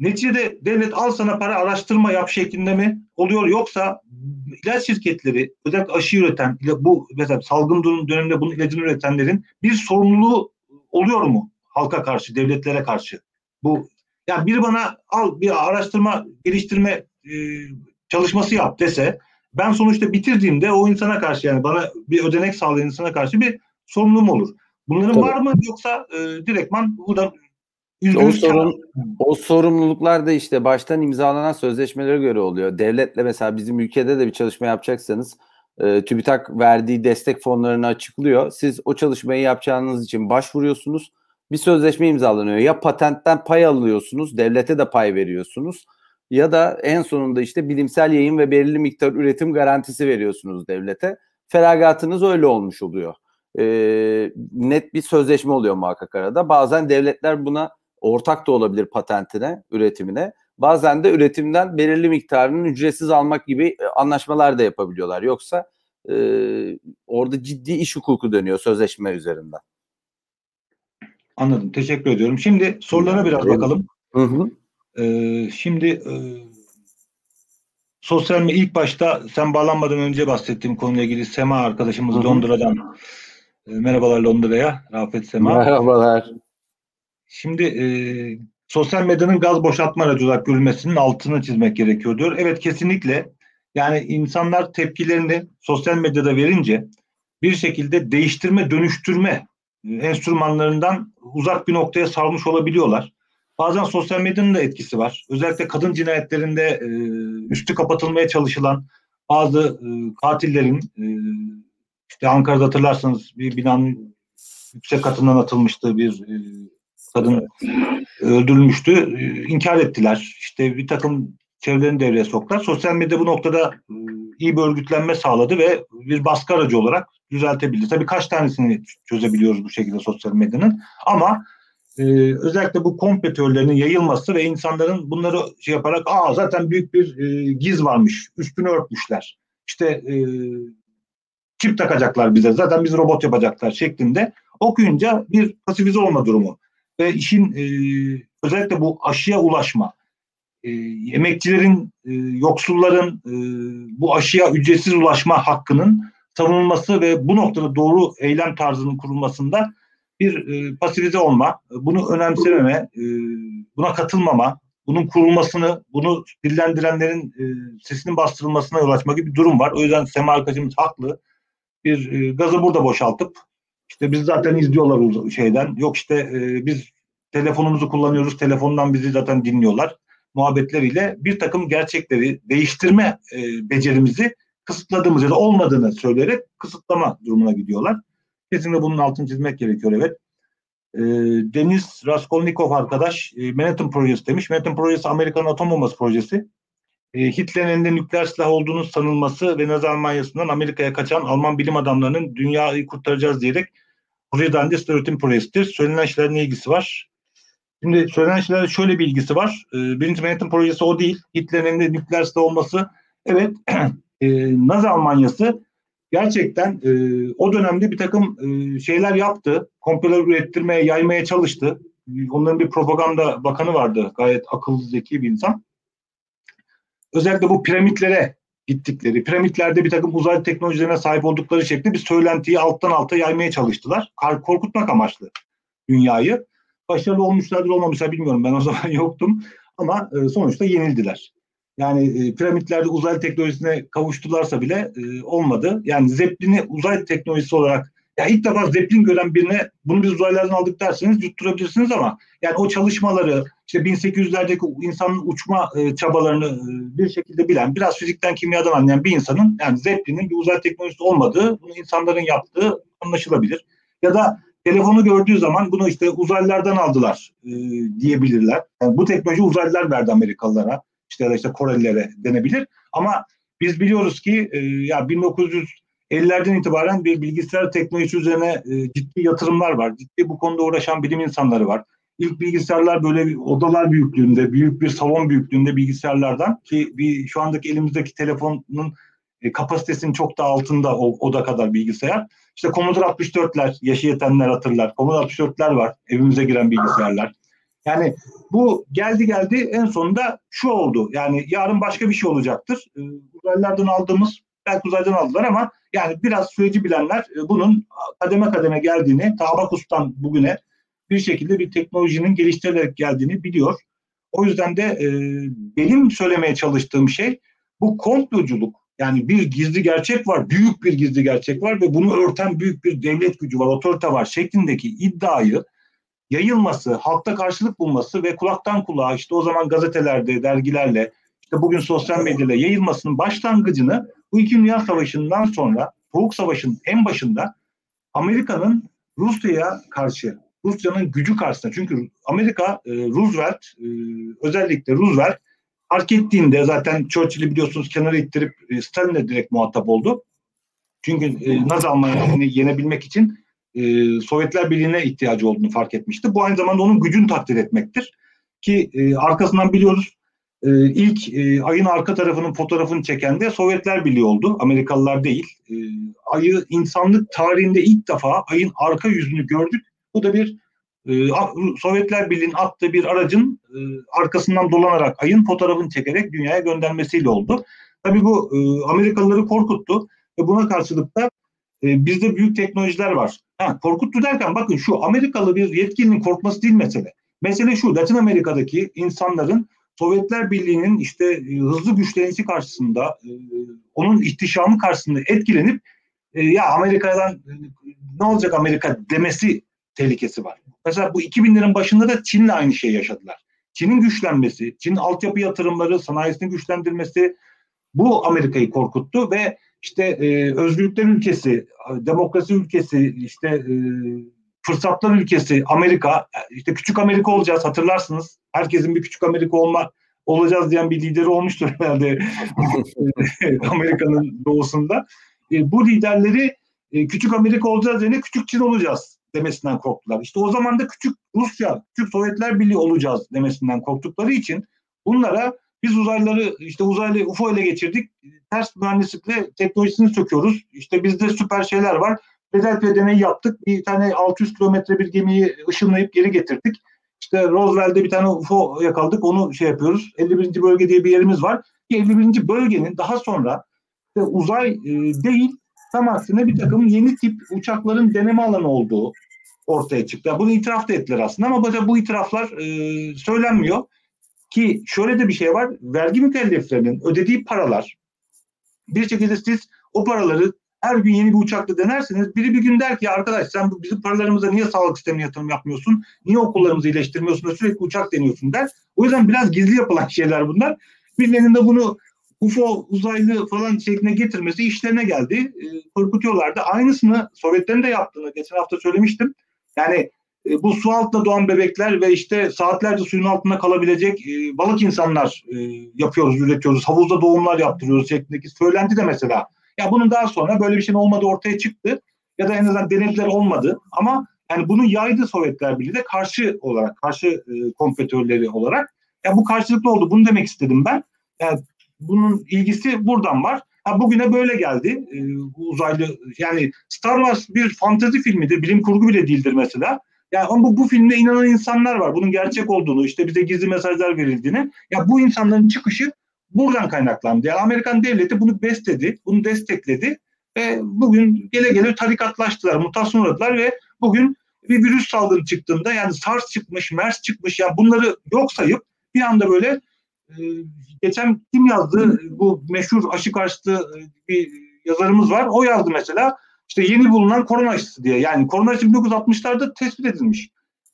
neticede devlet al sana para araştırma yap şeklinde mi oluyor yoksa ilaç şirketleri özellikle aşı üreten bu mesela salgın döneminde bunun ilacını üretenlerin bir sorumluluğu oluyor mu halka karşı devletlere karşı bu yani biri bana al bir araştırma geliştirme e, çalışması yap dese ben sonuçta bitirdiğimde o insana karşı yani bana bir ödenek sağlayan insana karşı bir sorumluluğum olur. Bunların Tabii. var mı yoksa e, direktman burada o, sorun, o sorumluluklar da işte baştan imzalanan sözleşmelere göre oluyor. Devletle mesela bizim ülkede de bir çalışma yapacaksanız e, TÜBİTAK verdiği destek fonlarını açıklıyor. Siz o çalışmayı yapacağınız için başvuruyorsunuz. Bir sözleşme imzalanıyor. Ya patentten pay alıyorsunuz, devlete de pay veriyorsunuz. Ya da en sonunda işte bilimsel yayın ve belirli miktar üretim garantisi veriyorsunuz devlete. Feragatınız öyle olmuş oluyor. E, net bir sözleşme oluyor muhakkak arada. Bazen devletler buna ortak da olabilir patentine, üretimine. Bazen de üretimden belirli miktarının ücretsiz almak gibi e, anlaşmalar da yapabiliyorlar. Yoksa e, orada ciddi iş hukuku dönüyor sözleşme üzerinden. Anladım. Teşekkür ediyorum. Şimdi sorulara biraz bakalım. Hı hı. Ee, şimdi e, sosyal medya ilk başta sen bağlanmadan önce bahsettiğim konuyla ilgili Sema arkadaşımız hı hı. Londra'dan e, merhabalar Londra'ya. Rafet Sema. Merhabalar. Şimdi e, sosyal medyanın gaz boşaltma aracı olarak görülmesinin altını çizmek gerekiyor diyor. Evet kesinlikle. Yani insanlar tepkilerini sosyal medyada verince bir şekilde değiştirme, dönüştürme enstrümanlarından uzak bir noktaya sarmış olabiliyorlar. Bazen sosyal medyanın da etkisi var. Özellikle kadın cinayetlerinde e, üstü kapatılmaya çalışılan bazı e, katillerin e, işte Ankara'da hatırlarsanız bir binanın yüksek katından atılmıştı bir e, kadın öldürülmüştü. Ee, inkar ettiler. İşte bir takım çevrelerini devreye soktular. Sosyal medya bu noktada e, iyi bir örgütlenme sağladı ve bir baskı aracı olarak düzeltebildi. Tabii kaç tanesini çözebiliyoruz bu şekilde sosyal medyanın ama e, özellikle bu komplo teorilerinin yayılması ve insanların bunları şey yaparak aa zaten büyük bir e, giz varmış üstünü örtmüşler. İşte e, çip takacaklar bize zaten biz robot yapacaklar şeklinde okuyunca bir pasifize olma durumu ve işin e, özellikle bu aşıya ulaşma, e, emekçilerin, yoksulların e, bu aşıya ücretsiz ulaşma hakkının savunulması ve bu noktada doğru eylem tarzının kurulmasında bir e, pasifize olma, bunu önemsememe, e, buna katılmama, bunun kurulmasını, bunu dillendirenlerin e, sesinin bastırılmasına yol açma gibi bir durum var. O yüzden Sema arkadaşımız haklı. Bir e, gazı burada boşaltıp işte biz zaten izliyorlar şeyden. Yok işte biz telefonumuzu kullanıyoruz. Telefondan bizi zaten dinliyorlar. Muhabbetleriyle bir takım gerçekleri değiştirme e, becerimizi kısıtladığımız ya da olmadığını söyleyerek kısıtlama durumuna gidiyorlar. Kesinlikle bunun altını çizmek gerekiyor evet. E, Deniz Raskolnikov arkadaş e, Manhattan Projesi demiş. Manhattan Projesi Amerikan atom bombası projesi. E, Hitler'in elinde nükleer silah olduğunu sanılması ve Nazi Almanya'sından Amerika'ya kaçan Alman bilim adamlarının dünyayı kurtaracağız diyerek dandik üretim projesidir. Söylenen şeylerin ne ilgisi var? Şimdi söylenen şeylerle şöyle bir ilgisi var. E, birinci Manhattan projesi o değil. Hitler'in elinde nükleer silah. Evet e, Nazi Almanyası gerçekten e, o dönemde bir takım e, şeyler yaptı. Komplolar ürettirmeye, yaymaya çalıştı. Onların bir propaganda bakanı vardı. Gayet akıllı, zeki bir insan. özellikle bu piramitlere gittikleri, piramitlerde bir takım uzay teknolojilerine sahip oldukları şekilde bir söylentiyi alttan alta yaymaya çalıştılar. Korkutmak amaçlı dünyayı. Başarılı olmuşlardır olmamışlar bilmiyorum ben o zaman yoktum ama e, sonuçta yenildiler. Yani e, piramitlerde uzay teknolojisine kavuştularsa bile e, olmadı. Yani Zeppelin'i uzay teknolojisi olarak ya ilk defa Zeppelin gören birine bunu biz uzaylardan aldık derseniz yutturabilirsiniz ama yani o çalışmaları işte 1800'lerdeki insanın uçma e, çabalarını e, bir şekilde bilen, biraz fizikten kimyadan anlayan bir insanın yani Zeppelin'in bir uzay teknolojisi olmadığı, bunu insanların yaptığı anlaşılabilir. Ya da telefonu gördüğü zaman bunu işte uzaylılardan aldılar e, diyebilirler. Yani bu teknoloji uzaylılar verdi Amerikalılara işte ya da işte Korelilere denebilir. Ama biz biliyoruz ki e, ya 1950'lerden itibaren bir bilgisayar teknolojisi üzerine e, ciddi yatırımlar var. Ciddi bu konuda uğraşan bilim insanları var. İlk bilgisayarlar böyle bir odalar büyüklüğünde, büyük bir salon büyüklüğünde bilgisayarlardan ki bir şu andaki elimizdeki telefonun e, kapasitesinin çok da altında o oda kadar bilgisayar. İşte Commodore 64'ler, yaşı yetenler hatırlar. Commodore 64'ler var, evimize giren bilgisayarlar. Yani bu geldi geldi en sonunda şu oldu. Yani yarın başka bir şey olacaktır. Ee, uzaylılardan aldığımız belki uzaydan aldılar ama yani biraz süreci bilenler e, bunun kademe kademe geldiğini, Tabakus'tan bugüne bir şekilde bir teknolojinin geliştirilerek geldiğini biliyor. O yüzden de e, benim söylemeye çalıştığım şey bu komploculuk yani bir gizli gerçek var, büyük bir gizli gerçek var ve bunu örten büyük bir devlet gücü var, otorite var şeklindeki iddiayı yayılması, halkta karşılık bulması ve kulaktan kulağa işte o zaman gazetelerde, dergilerle, işte bugün sosyal medyayla yayılmasının başlangıcını bu iki Dünya Savaşı'ndan sonra Soğuk Savaş'ın en başında Amerika'nın Rusya'ya karşı, Rusya'nın gücü karşısında. Çünkü Amerika, e, Roosevelt, e, özellikle Roosevelt fark ettiğinde zaten Churchill'i biliyorsunuz kenara ittirip e, Stalin'le direkt muhatap oldu. Çünkü e, Nazi Almanya'sını yenebilmek için e, Sovyetler Birliği'ne ihtiyacı olduğunu fark etmişti. Bu aynı zamanda onun gücünü takdir etmektir. Ki e, arkasından biliyoruz e, ilk e, ayın arka tarafının fotoğrafını çeken de Sovyetler Birliği oldu. Amerikalılar değil. E, ayı insanlık tarihinde ilk defa ayın arka yüzünü gördük. Bu da bir e, Sovyetler Birliği'nin attığı bir aracın e, arkasından dolanarak ayın fotoğrafını çekerek dünyaya göndermesiyle oldu. Tabii bu e, Amerikalıları korkuttu ve buna karşılık da e, bizde büyük teknolojiler var. Ha, korkuttu derken bakın şu Amerikalı bir yetkilinin korkması değil mesele. Mesele şu Latin Amerika'daki insanların Sovyetler Birliği'nin işte hızlı güçlenişi karşısında onun ihtişamı karşısında etkilenip ya Amerika'dan ne olacak Amerika demesi tehlikesi var. Mesela bu 2000'lerin başında da Çin'le aynı şeyi yaşadılar. Çin'in güçlenmesi, Çin'in altyapı yatırımları, sanayisini güçlendirmesi bu Amerika'yı korkuttu ve işte e, özgürlükler ülkesi, demokrasi ülkesi, işte e, fırsatlar ülkesi Amerika, işte küçük Amerika olacağız hatırlarsınız. Herkesin bir küçük Amerika olma olacağız diyen bir lideri olmuştur herhalde Amerika'nın doğusunda. E, bu liderleri e, küçük Amerika olacağız yerine küçük Çin olacağız demesinden korktular. İşte o zaman da küçük Rusya, küçük Sovyetler Birliği olacağız demesinden korktukları için bunlara biz uzaylıları işte uzaylı UFO ile geçirdik. Ters mühendislikle teknolojisini söküyoruz. İşte bizde süper şeyler var. Philadelphia deneyi yaptık. Bir tane 600 kilometre bir gemiyi ışınlayıp geri getirdik. İşte Roosevelt'de bir tane UFO yakaladık. Onu şey yapıyoruz. 51. bölge diye bir yerimiz var. Ki 51. bölgenin daha sonra işte uzay e, değil tam aksine bir takım yeni tip uçakların deneme alanı olduğu ortaya çıktı. Yani bunu itiraf da ettiler aslında ama bu itiraflar e, söylenmiyor. Ki şöyle de bir şey var. Vergi mükelleflerinin ödediği paralar bir şekilde siz o paraları her gün yeni bir uçakla denerseniz biri bir gün der ki arkadaş sen bizim paralarımıza niye sağlık sistemine yatırım yapmıyorsun? Niye okullarımızı iyileştirmiyorsun da sürekli uçak deniyorsun der. O yüzden biraz gizli yapılan şeyler bunlar. Birilerinin de bunu UFO uzaylı falan şekline getirmesi işlerine geldi. E, korkutuyorlardı. Aynısını Sovyetlerin de yaptığını geçen hafta söylemiştim. Yani e, bu su altında doğan bebekler ve işte saatlerce suyun altında kalabilecek e, balık insanlar e, yapıyoruz, üretiyoruz. Havuzda doğumlar yaptırıyoruz şeklindeki söylendi de mesela. Ya bunun daha sonra böyle bir şeyin olmadığı ortaya çıktı. Ya da en azından denediler olmadı. Ama yani bunu yaydı Sovyetler Birliği de karşı olarak, karşı e, kompetörleri olarak. Ya bu karşılıklı oldu. Bunu demek istedim ben. Yani bunun ilgisi buradan var. Ha bugüne böyle geldi. E, uzaylı yani Star Wars bir fantezi filmidir. Bilim kurgu bile değildir mesela. Yani bu, bu filmde inanan insanlar var. Bunun gerçek olduğunu, işte bize gizli mesajlar verildiğini. Ya bu insanların çıkışı buradan kaynaklandı. Yani Amerikan devleti bunu besledi, bunu destekledi ve bugün gele gele tarikatlaştılar, mutasyon uğradılar ve bugün bir virüs salgını çıktığında yani SARS çıkmış, MERS çıkmış yani bunları yok sayıp bir anda böyle geçen kim yazdı bu meşhur aşı karşıtı e, bir yazarımız var. O yazdı mesela işte yeni bulunan korona aşısı diye. Yani korona aşısı 1960'larda tespit edilmiş.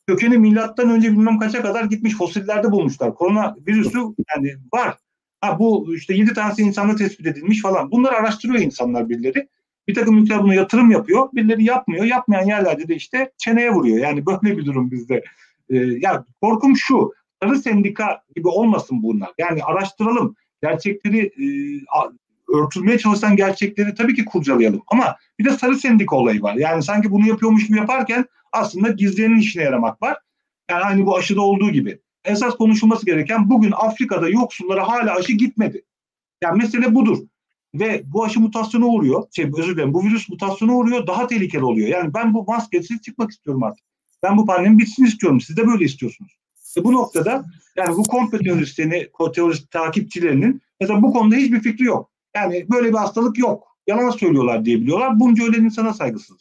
Kökeni milattan önce bilmem kaça kadar gitmiş fosillerde bulmuşlar. Korona virüsü yani var. Ha bu işte 7 tanesi insanda tespit edilmiş falan. Bunları araştırıyor insanlar birileri. Bir takım ülkeler buna yatırım yapıyor. Birileri yapmıyor. Yapmayan yerlerde de işte çeneye vuruyor. Yani böyle bir durum bizde. Ee, ya korkum şu. Sarı sendika gibi olmasın bunlar. Yani araştıralım. Gerçekleri e, örtülmeye çalışan gerçekleri tabii ki kurcalayalım. Ama bir de sarı sendika olayı var. Yani sanki bunu yapıyormuş gibi yaparken aslında gizleyenin işine yaramak var. Yani hani bu aşıda olduğu gibi. Esas konuşulması gereken bugün Afrika'da yoksullara hala aşı gitmedi. Yani mesele budur. Ve bu aşı mutasyona uğruyor. Şey, özür dilerim bu virüs mutasyona uğruyor. Daha tehlikeli oluyor. Yani ben bu maskesiz çıkmak istiyorum artık. Ben bu pandemi bitsin istiyorum. Siz de böyle istiyorsunuz. E bu noktada yani bu komplo teorisini, teorist takipçilerinin mesela bu konuda hiçbir fikri yok. Yani böyle bir hastalık yok. Yalan söylüyorlar diye biliyorlar. Bunca ölen insana saygısızlık.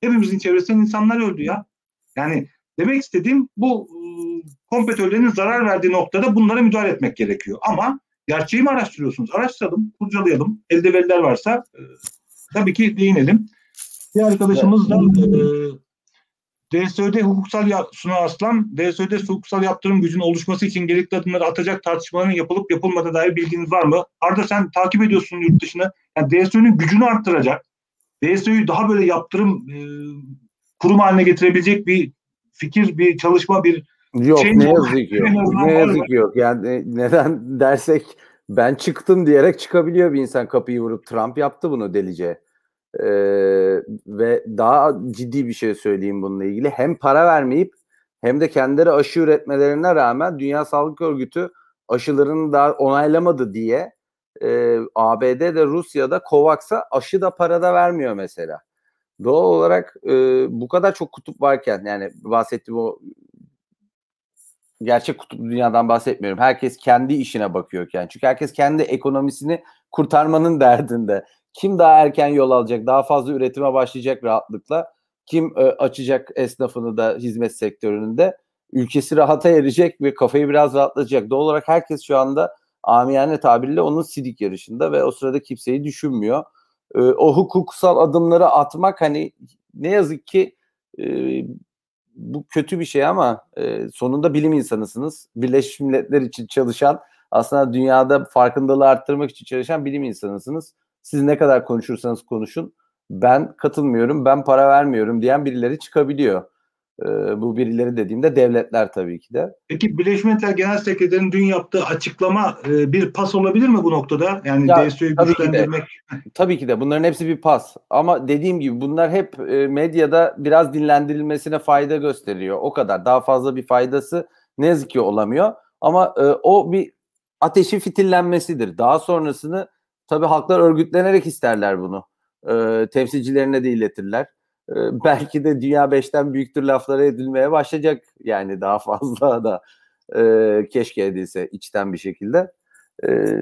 Hepimizin çevresinden insanlar öldü ya. Yani demek istediğim bu ıı, kompetörlerin zarar verdiği noktada bunlara müdahale etmek gerekiyor. Ama gerçeği mi araştırıyorsunuz? Araştıralım, kurcalayalım. Elde veriler varsa e, tabii ki değinelim. Bir arkadaşımız da e, DSÖ'de hukuksal ya, Suna Aslan, DSÖ'de hukuksal yaptırım gücünün oluşması için gerekli adımları atacak tartışmaların yapılıp yapılmadığı dair bilginiz var mı? Arda sen takip ediyorsun yurt dışını. Yani DSÖ'nün gücünü arttıracak, DSÖ'yü daha böyle yaptırım e, kurum haline getirebilecek bir fikir, bir çalışma, bir Yok şey ne yazık ki yok. Ne yazık ki yok. Yani e, neden dersek ben çıktım diyerek çıkabiliyor bir insan kapıyı vurup Trump yaptı bunu delice. Ee, ve daha ciddi bir şey söyleyeyim bununla ilgili. Hem para vermeyip hem de kendileri aşı üretmelerine rağmen Dünya Sağlık Örgütü aşılarını daha onaylamadı diye e, ABD Rusya'da COVAX'a aşı da para da vermiyor mesela. Doğal olarak e, bu kadar çok kutup varken yani bahsettiğim o gerçek kutup dünyadan bahsetmiyorum. Herkes kendi işine bakıyorken. Çünkü herkes kendi ekonomisini kurtarmanın derdinde. Kim daha erken yol alacak, daha fazla üretime başlayacak rahatlıkla. Kim e, açacak esnafını da hizmet sektöründe. Ülkesi rahata erecek ve kafayı biraz rahatlatacak. Doğal olarak herkes şu anda amiyane tabirle onun sidik yarışında ve o sırada kimseyi düşünmüyor. E, o hukuksal adımları atmak hani ne yazık ki e, bu kötü bir şey ama sonunda bilim insanısınız. Birleşmiş Milletler için çalışan aslında dünyada farkındalığı arttırmak için çalışan bilim insanısınız. Siz ne kadar konuşursanız konuşun ben katılmıyorum, ben para vermiyorum diyen birileri çıkabiliyor. E, bu birileri dediğimde devletler tabii ki de. Peki Birleşmiş Milletler Genel Sekreterinin dün yaptığı açıklama e, bir pas olabilir mi bu noktada? Yani ya, DSO'yu güçlendirmek. Ki de, tabii ki de bunların hepsi bir pas. Ama dediğim gibi bunlar hep e, medyada biraz dinlendirilmesine fayda gösteriyor. O kadar. Daha fazla bir faydası ne yazık ki olamıyor. Ama e, o bir ateşin fitillenmesidir. Daha sonrasını tabii halklar örgütlenerek isterler bunu. E, temsilcilerine de iletirler e, belki de dünya beşten büyüktür lafları edilmeye başlayacak yani daha fazla da e, keşke edilse içten bir şekilde. E,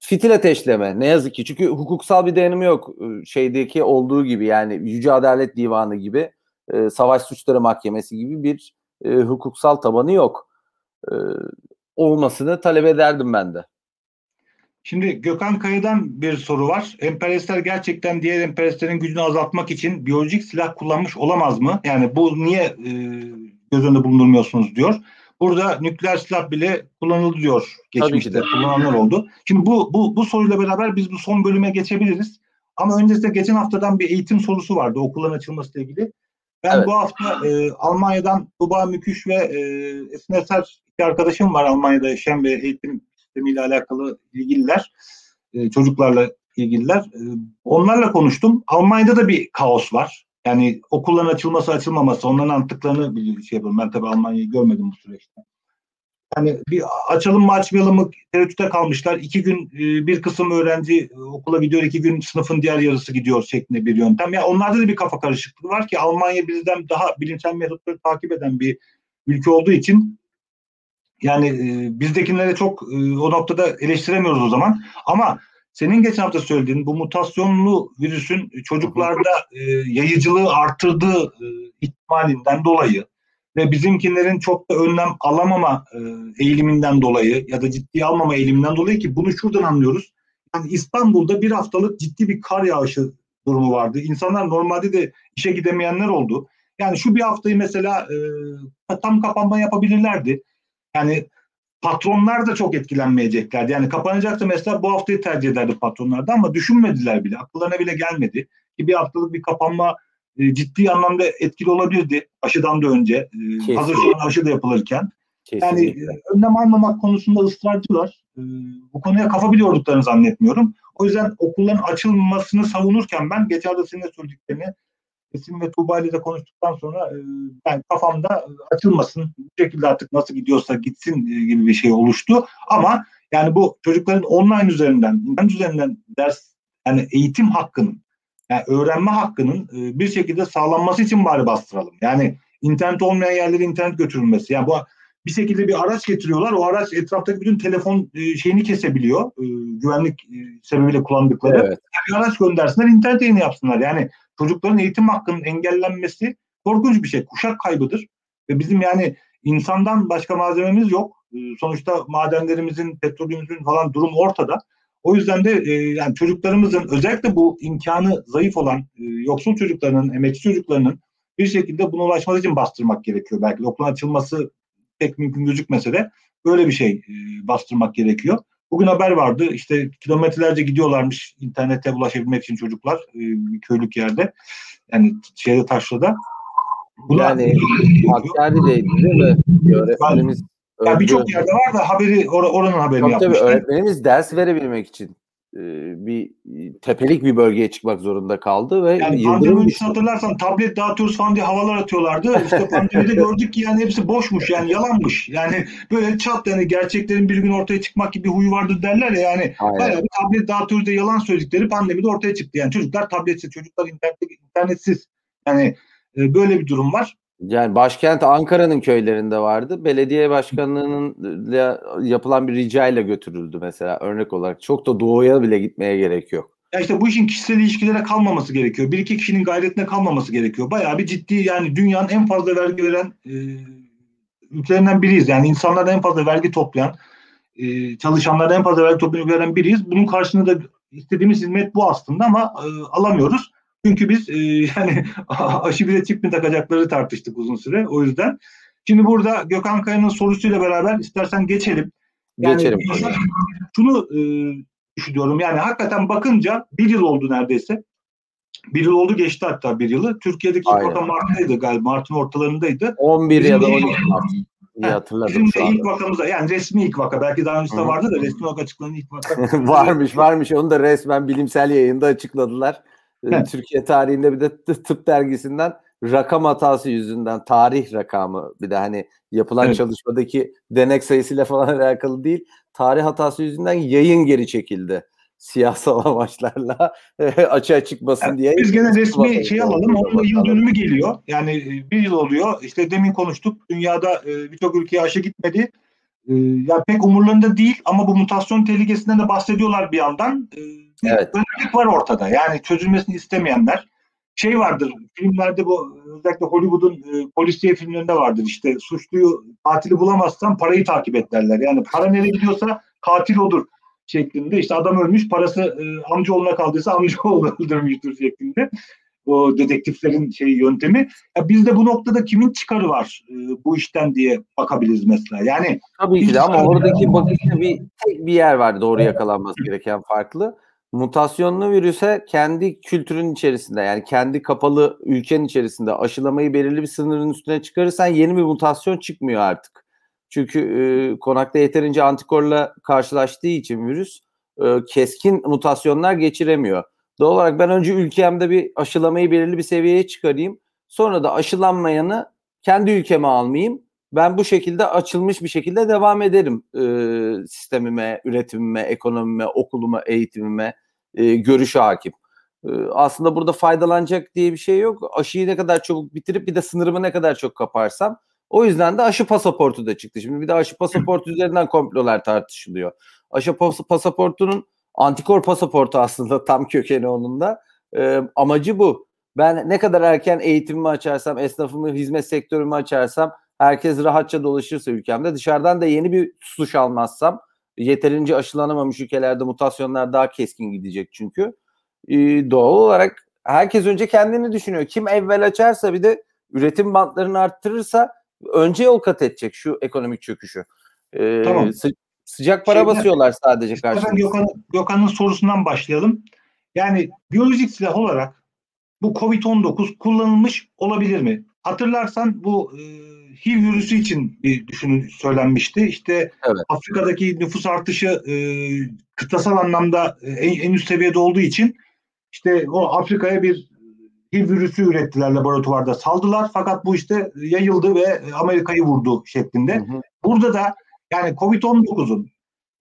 fitil ateşleme ne yazık ki çünkü hukuksal bir dayanımı yok şeydeki olduğu gibi yani Yüce Adalet Divanı gibi e, Savaş Suçları Mahkemesi gibi bir e, hukuksal tabanı yok. E, olmasını talep ederdim ben de. Şimdi Gökhan Kaya'dan bir soru var. Emperyalistler gerçekten diğer emperyalistlerin gücünü azaltmak için biyolojik silah kullanmış olamaz mı? Yani bu niye e, göz önünde bulundurmuyorsunuz diyor. Burada nükleer silah bile kullanıldı diyor. Geçmişte kullananlar oldu. Şimdi bu, bu, bu soruyla beraber biz bu son bölüme geçebiliriz. Ama öncesinde geçen haftadan bir eğitim sorusu vardı okulların açılması ile ilgili. Ben evet. bu hafta e, Almanya'dan Tuba Müküş ve e, Esin Eser iki arkadaşım var Almanya'da yaşayan ve eğitim sistemiyle alakalı ilgililer, e, çocuklarla ilgililer. E, onlarla konuştum. Almanya'da da bir kaos var. Yani okulların açılması açılmaması onların anlattıklarını bir şey yapıyorum. Ben tabii Almanya'yı görmedim bu süreçte. Yani bir açalım mı açmayalım mı tereddütte kalmışlar. İki gün e, bir kısım öğrenci okula gidiyor, iki gün sınıfın diğer yarısı gidiyor şeklinde bir yöntem. Yani onlarda da bir kafa karışıklığı var ki Almanya bizden daha bilimsel metotları takip eden bir ülke olduğu için Yani e, bizdekileri çok e, o noktada eleştiremiyoruz o zaman. Ama senin geçen hafta söylediğin bu mutasyonlu virüsün çocuklarda e, yayıcılığı arttırdığı e, ihtimalinden dolayı ve bizimkilerin çok da önlem alamama e, eğiliminden dolayı ya da ciddiye almama eğiliminden dolayı ki bunu şuradan anlıyoruz. Yani İstanbul'da bir haftalık ciddi bir kar yağışı durumu vardı. İnsanlar normalde de işe gidemeyenler oldu. Yani şu bir haftayı mesela e, tam kapanma yapabilirlerdi. Yani patronlar da çok etkilenmeyeceklerdi. Yani kapanacaktı mesela bu haftayı tercih ederdi patronlarda ama düşünmediler bile. Akıllarına bile gelmedi. Ki bir haftalık bir kapanma e, ciddi anlamda etkili olabilirdi aşıdan da önce. E, hazır şu an aşı da yapılırken. Kesinlikle. Yani e, önlem almamak konusunda ısrarcılar. E, bu konuya kafa biliyorduklarını zannetmiyorum. O yüzden okulların açılmasını savunurken ben geçen hafta senin söylediklerini Esin ve Tuğba ile de konuştuktan sonra e, ben kafamda açılmasın, bu şekilde artık nasıl gidiyorsa gitsin e, gibi bir şey oluştu. Ama yani bu çocukların online üzerinden, internet üzerinden ders, yani eğitim hakkının, yani öğrenme hakkının e, bir şekilde sağlanması için bari bastıralım. Yani internet olmayan yerlere internet götürülmesi. Yani bu bir şekilde bir araç getiriyorlar. O araç etraftaki bütün telefon şeyini kesebiliyor. güvenlik sebebiyle kullandıkları. Evet. Bir araç göndersinler, internet yayını yapsınlar. Yani çocukların eğitim hakkının engellenmesi korkunç bir şey. Kuşak kaybıdır. Ve bizim yani insandan başka malzememiz yok. Ee, sonuçta madenlerimizin, petrolümüzün falan durum ortada. O yüzden de e, yani çocuklarımızın özellikle bu imkanı zayıf olan e, yoksul çocuklarının, emekçi çocuklarının bir şekilde buna ulaşması için bastırmak gerekiyor. Belki okulun açılması pek mümkün gözükmese de böyle bir şey e, bastırmak gerekiyor. Bugün haber vardı işte kilometrelerce gidiyorlarmış internete ulaşabilmek için çocuklar e, köylük yerde. Yani şeyde taşrada. Bunu yani Hakkari'deydi değil mi? Öğretmenimiz yani birçok yerde var da haberi or oranın haberini tabii, yapmıştı. Tabii öğretmenimiz ders verebilmek için bir tepelik bir bölgeye çıkmak zorunda kaldı ve yani pandemi öncesi hatırlarsan tablet dağıtıyoruz falan diye havalar atıyorlardı. İşte pandemide gördük ki yani hepsi boşmuş yani yalanmış. Yani böyle çat yani gerçeklerin bir gün ortaya çıkmak gibi bir huyu vardır derler ya yani Aynen. bayağı bir tablet dağıtıyoruz diye yalan söyledikleri pandemide ortaya çıktı. Yani çocuklar tabletsiz, çocuklar internet, internetsiz. Yani e, böyle bir durum var. Yani başkent Ankara'nın köylerinde vardı. Belediye başkanlığının yapılan bir rica ile götürüldü mesela örnek olarak. Çok da doğuya bile gitmeye gerek yok. Ya işte bu işin kişisel ilişkilere kalmaması gerekiyor. Bir iki kişinin gayretine kalmaması gerekiyor. Bayağı bir ciddi yani dünyanın en fazla vergi veren e, ülkelerinden biriyiz. Yani insanlardan en fazla vergi toplayan, e, çalışanlardan en fazla vergi toplayan biriyiz. Bunun karşılığında da istediğimiz hizmet bu aslında ama e, alamıyoruz. Çünkü biz e, yani aşı bile çip mi takacakları tartıştık uzun süre. O yüzden. Şimdi burada Gökhan Kaya'nın sorusuyla beraber istersen geçelim. Yani, geçelim. Şunu e, düşünüyorum yani hakikaten bakınca bir yıl oldu neredeyse. Bir yıl oldu geçti hatta bir yılı. Türkiye'deki ilk vaka Mart'taydı galiba. Mart'ın ortalarındaydı. 11 Bizim ya da 12 Mart. İyi hatırladım Bizim de ilk vakamıza yani resmi ilk vaka belki daha önce de vardı da resmi olarak açıklanan ilk vaka. varmış varmış onu da resmen bilimsel yayında açıkladılar. Ee, Türkiye tarihinde bir de tıp dergisinden rakam hatası yüzünden tarih rakamı bir de hani yapılan evet. çalışmadaki denek sayısıyla falan alakalı değil tarih hatası yüzünden yayın geri çekildi siyasal amaçlarla açığa çıkmasın yani diye. Biz gene resmi şey alalım. Onun yıl dönümü geliyor. Yani e, bir yıl oluyor. İşte demin konuştuk. Dünyada e, birçok ülkeye aşı gitmedi. E, ya pek umurlarında değil ama bu mutasyon tehlikesinden de bahsediyorlar bir yandan evet. öncelik var ortada. Yani çözülmesini istemeyenler şey vardır filmlerde bu özellikle Hollywood'un e, polisiye filmlerinde vardır işte suçluyu katili bulamazsan parayı takip et derler. Yani para nereye gidiyorsa katil odur şeklinde. İşte adam ölmüş parası e, amcaoğluna kaldıysa amcaoğlu öldürmüştür şeklinde. O dedektiflerin şey yöntemi. Ya biz de bu noktada kimin çıkarı var e, bu işten diye bakabiliriz mesela. Yani Tabii ki de ama oradaki bakışta bir tek bir yer var doğru yakalanması gereken farklı mutasyonlu virüse kendi kültürün içerisinde yani kendi kapalı ülkenin içerisinde aşılamayı belirli bir sınırın üstüne çıkarırsan yeni bir mutasyon çıkmıyor artık. Çünkü e, konakta yeterince antikorla karşılaştığı için virüs e, keskin mutasyonlar geçiremiyor. Doğal olarak ben önce ülkemde bir aşılamayı belirli bir seviyeye çıkarayım. Sonra da aşılanmayanı kendi ülkeme almayayım ben bu şekilde açılmış bir şekilde devam ederim e, sistemime, üretimime, ekonomime, okuluma, eğitimime, e, görüşe hakim. E, aslında burada faydalanacak diye bir şey yok. Aşıyı ne kadar çabuk bitirip bir de sınırımı ne kadar çok kaparsam O yüzden de aşı pasaportu da çıktı. Şimdi bir de aşı pasaportu üzerinden komplolar tartışılıyor. Aşı pasaportunun antikor pasaportu aslında tam kökeni onun da. E, amacı bu. Ben ne kadar erken eğitimimi açarsam, esnafımı, hizmet sektörümü açarsam, herkes rahatça dolaşırsa ülkemde, dışarıdan da yeni bir suç almazsam, yeterince aşılanamamış ülkelerde mutasyonlar daha keskin gidecek çünkü. Ee, doğal olarak herkes önce kendini düşünüyor. Kim evvel açarsa bir de üretim bantlarını arttırırsa önce yol kat edecek şu ekonomik çöküşü. Ee, tamam. Sı- sıcak para Şeyden, basıyorlar sadece karşımıza. Gökhan, Gökhan'ın sorusundan başlayalım. Yani biyolojik silah olarak bu Covid-19 kullanılmış olabilir mi? Hatırlarsan bu e, HIV virüsü için bir düşünün söylenmişti. İşte evet. Afrika'daki nüfus artışı e, kıtasal anlamda e, en, en üst seviyede olduğu için işte o Afrika'ya bir HIV virüsü ürettiler laboratuvarda saldılar fakat bu işte yayıldı ve Amerika'yı vurdu şeklinde. Hı hı. Burada da yani Covid-19'un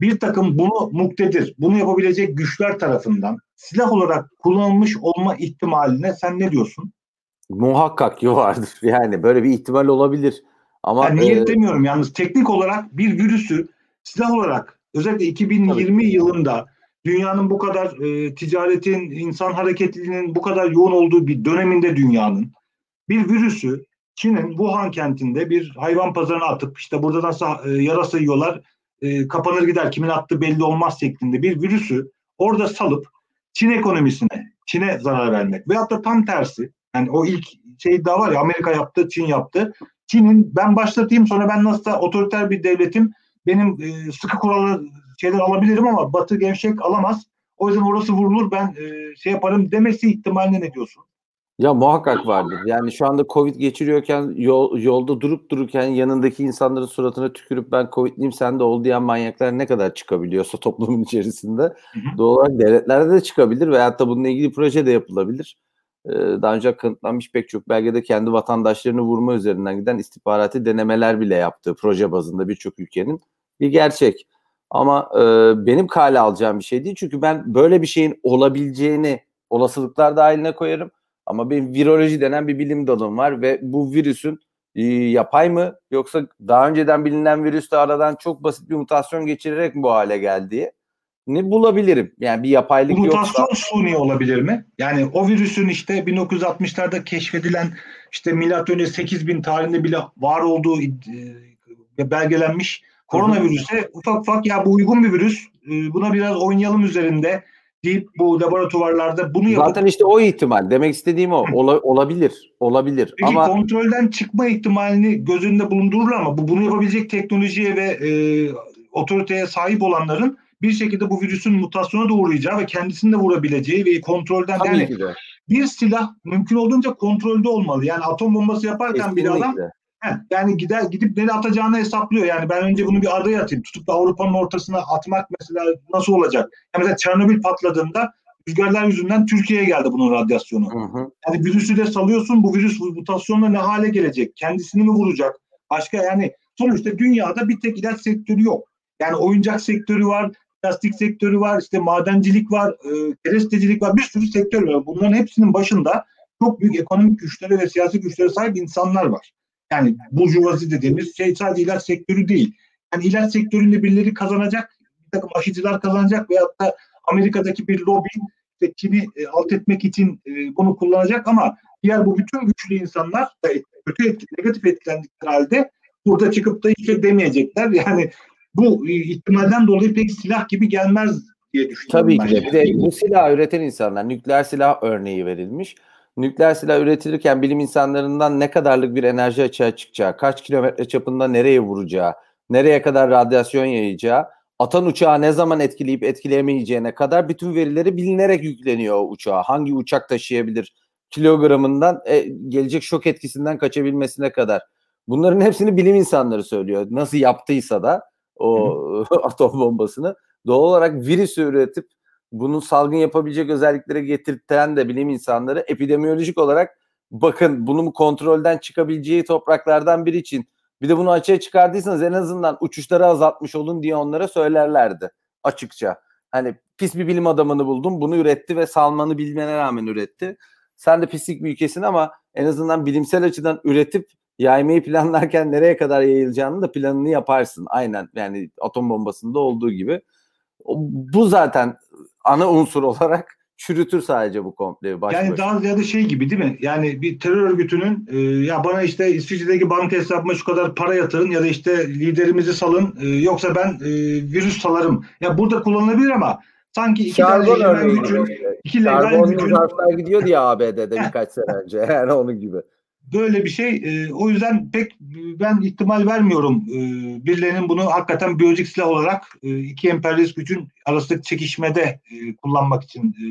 bir takım bunu muktedir, bunu yapabilecek güçler tarafından silah olarak kullanılmış olma ihtimaline sen ne diyorsun? Muhakkak ki vardır. Yani böyle bir ihtimal olabilir. Ama yani niyet e, demiyorum yalnız teknik olarak bir virüsü silah olarak özellikle 2020 tabii. yılında dünyanın bu kadar e, ticaretin, insan hareketliliğinin bu kadar yoğun olduğu bir döneminde dünyanın bir virüsü Çin'in Wuhan kentinde bir hayvan pazarına atıp işte burada nasıl e, yarasa yiyorlar e, kapanır gider kimin attığı belli olmaz şeklinde bir virüsü orada salıp Çin ekonomisine, Çin'e zarar vermek veyahut da tam tersi yani o ilk şey daha var ya Amerika yaptı, Çin yaptı. Çin'in ben başlatayım sonra ben nasıl otoriter bir devletim benim e, sıkı kurallı şeyler alabilirim ama Batı gevşek alamaz. O yüzden orası vurulur ben e, şey yaparım demesi ihtimaline ne diyorsun? Ya muhakkak vardır. Yani şu anda Covid geçiriyorken yol, yolda durup dururken yanındaki insanların suratına tükürüp ben Covid'liyim sen de ol diyen manyaklar ne kadar çıkabiliyorsa toplumun içerisinde. Doğal olarak devletlerde de çıkabilir veyahut da bununla ilgili proje de yapılabilir. Ee, daha önce kanıtlanmış pek çok belgede kendi vatandaşlarını vurma üzerinden giden istihbarati denemeler bile yaptığı proje bazında birçok ülkenin bir gerçek. Ama e, benim kale alacağım bir şey değil. Çünkü ben böyle bir şeyin olabileceğini olasılıklar dahiline koyarım. Ama bir viroloji denen bir bilim dalım var ve bu virüsün e, yapay mı yoksa daha önceden bilinen virüste aradan çok basit bir mutasyon geçirerek bu hale geldiği ne bulabilirim? Yani bir yapaylık Mutasyon yoksa. Suni olabilir mi? Yani o virüsün işte 1960'larda keşfedilen işte milat önce 8000 tarihinde bile var olduğu e, belgelenmiş koronavirüse ufak ufak ya bu uygun bir virüs e, buna biraz oynayalım üzerinde deyip bu laboratuvarlarda bunu yapıp... Zaten işte o ihtimal. Demek istediğim o. Ola, olabilir. Olabilir. Peki ama... kontrolden çıkma ihtimalini göz önünde bulundururlar ama bu bunu yapabilecek teknolojiye ve e, otoriteye sahip olanların bir şekilde bu virüsün mutasyona da uğrayacağı ve kendisini de vurabileceği ve kontrolden Tabii yani bir silah mümkün olduğunca kontrolde olmalı. Yani atom bombası yaparken bir adam Heh, yani gider gidip nereye atacağını hesaplıyor. Yani ben önce bunu bir adaya atayım. Tutup da Avrupa'nın ortasına atmak mesela nasıl olacak? Yani mesela Çernobil patladığında rüzgarlar yüzünden Türkiye'ye geldi bunun radyasyonu. Hı hı. Yani virüsü de salıyorsun. Bu virüs mutasyonla ne hale gelecek? Kendisini mi vuracak? Başka yani sonuçta dünyada bir tek ilaç sektörü yok. Yani oyuncak sektörü var, plastik sektörü var, işte madencilik var, e, kerestecilik var, bir sürü sektör var. Bunların hepsinin başında çok büyük ekonomik güçleri ve siyasi güçlere sahip insanlar var. Yani burjuvazi dediğimiz şey sadece ilaç sektörü değil. Yani ilaç sektöründe birileri kazanacak, bir takım aşıcılar kazanacak veyahut da Amerika'daki bir lobi işte Çin'i e, alt etmek için e, bunu kullanacak ama diğer bu bütün güçlü insanlar da kötü etki, negatif etkilendikleri halde burada çıkıp da hiç şey demeyecekler. Yani bu ihtimalden dolayı pek silah gibi gelmez diye düşünüyorum. Tabii ki de. Bir de bu silah üreten insanlar, nükleer silah örneği verilmiş nükleer silah üretilirken bilim insanlarından ne kadarlık bir enerji açığa çıkacağı, kaç kilometre çapında nereye vuracağı, nereye kadar radyasyon yayacağı, atan uçağı ne zaman etkileyip etkileyemeyeceğine kadar bütün verileri bilinerek yükleniyor o uçağa. Hangi uçak taşıyabilir kilogramından e, gelecek şok etkisinden kaçabilmesine kadar. Bunların hepsini bilim insanları söylüyor. Nasıl yaptıysa da o atom bombasını doğal olarak virüsü üretip bunun salgın yapabilecek özelliklere getirten de bilim insanları epidemiyolojik olarak bakın bunu kontrolden çıkabileceği topraklardan biri için bir de bunu açığa çıkardıysanız en azından uçuşları azaltmış olun diye onlara söylerlerdi açıkça. Hani pis bir bilim adamını buldum bunu üretti ve salmanı bilmene rağmen üretti. Sen de pislik bir ülkesin ama en azından bilimsel açıdan üretip yaymayı planlarken nereye kadar yayılacağını da planını yaparsın. Aynen yani atom bombasında olduğu gibi. Bu zaten ana unsur olarak çürütür sadece bu komple. Baş yani daha ziyade şey gibi değil mi? Yani bir terör örgütünün e, ya bana işte İsviçre'deki banka hesabıma şu kadar para yatırın ya da işte liderimizi salın e, yoksa ben e, virüs salarım. Ya burada kullanılabilir ama sanki iki Şarbon tane egemen gücün, iki legal gücün. gidiyor diye ABD'de birkaç sene önce yani onun gibi böyle bir şey. E, o yüzden pek ben ihtimal vermiyorum e, birilerinin bunu hakikaten biyolojik silah olarak e, iki emperyalist gücün arasındaki çekişmede e, kullanmak için e,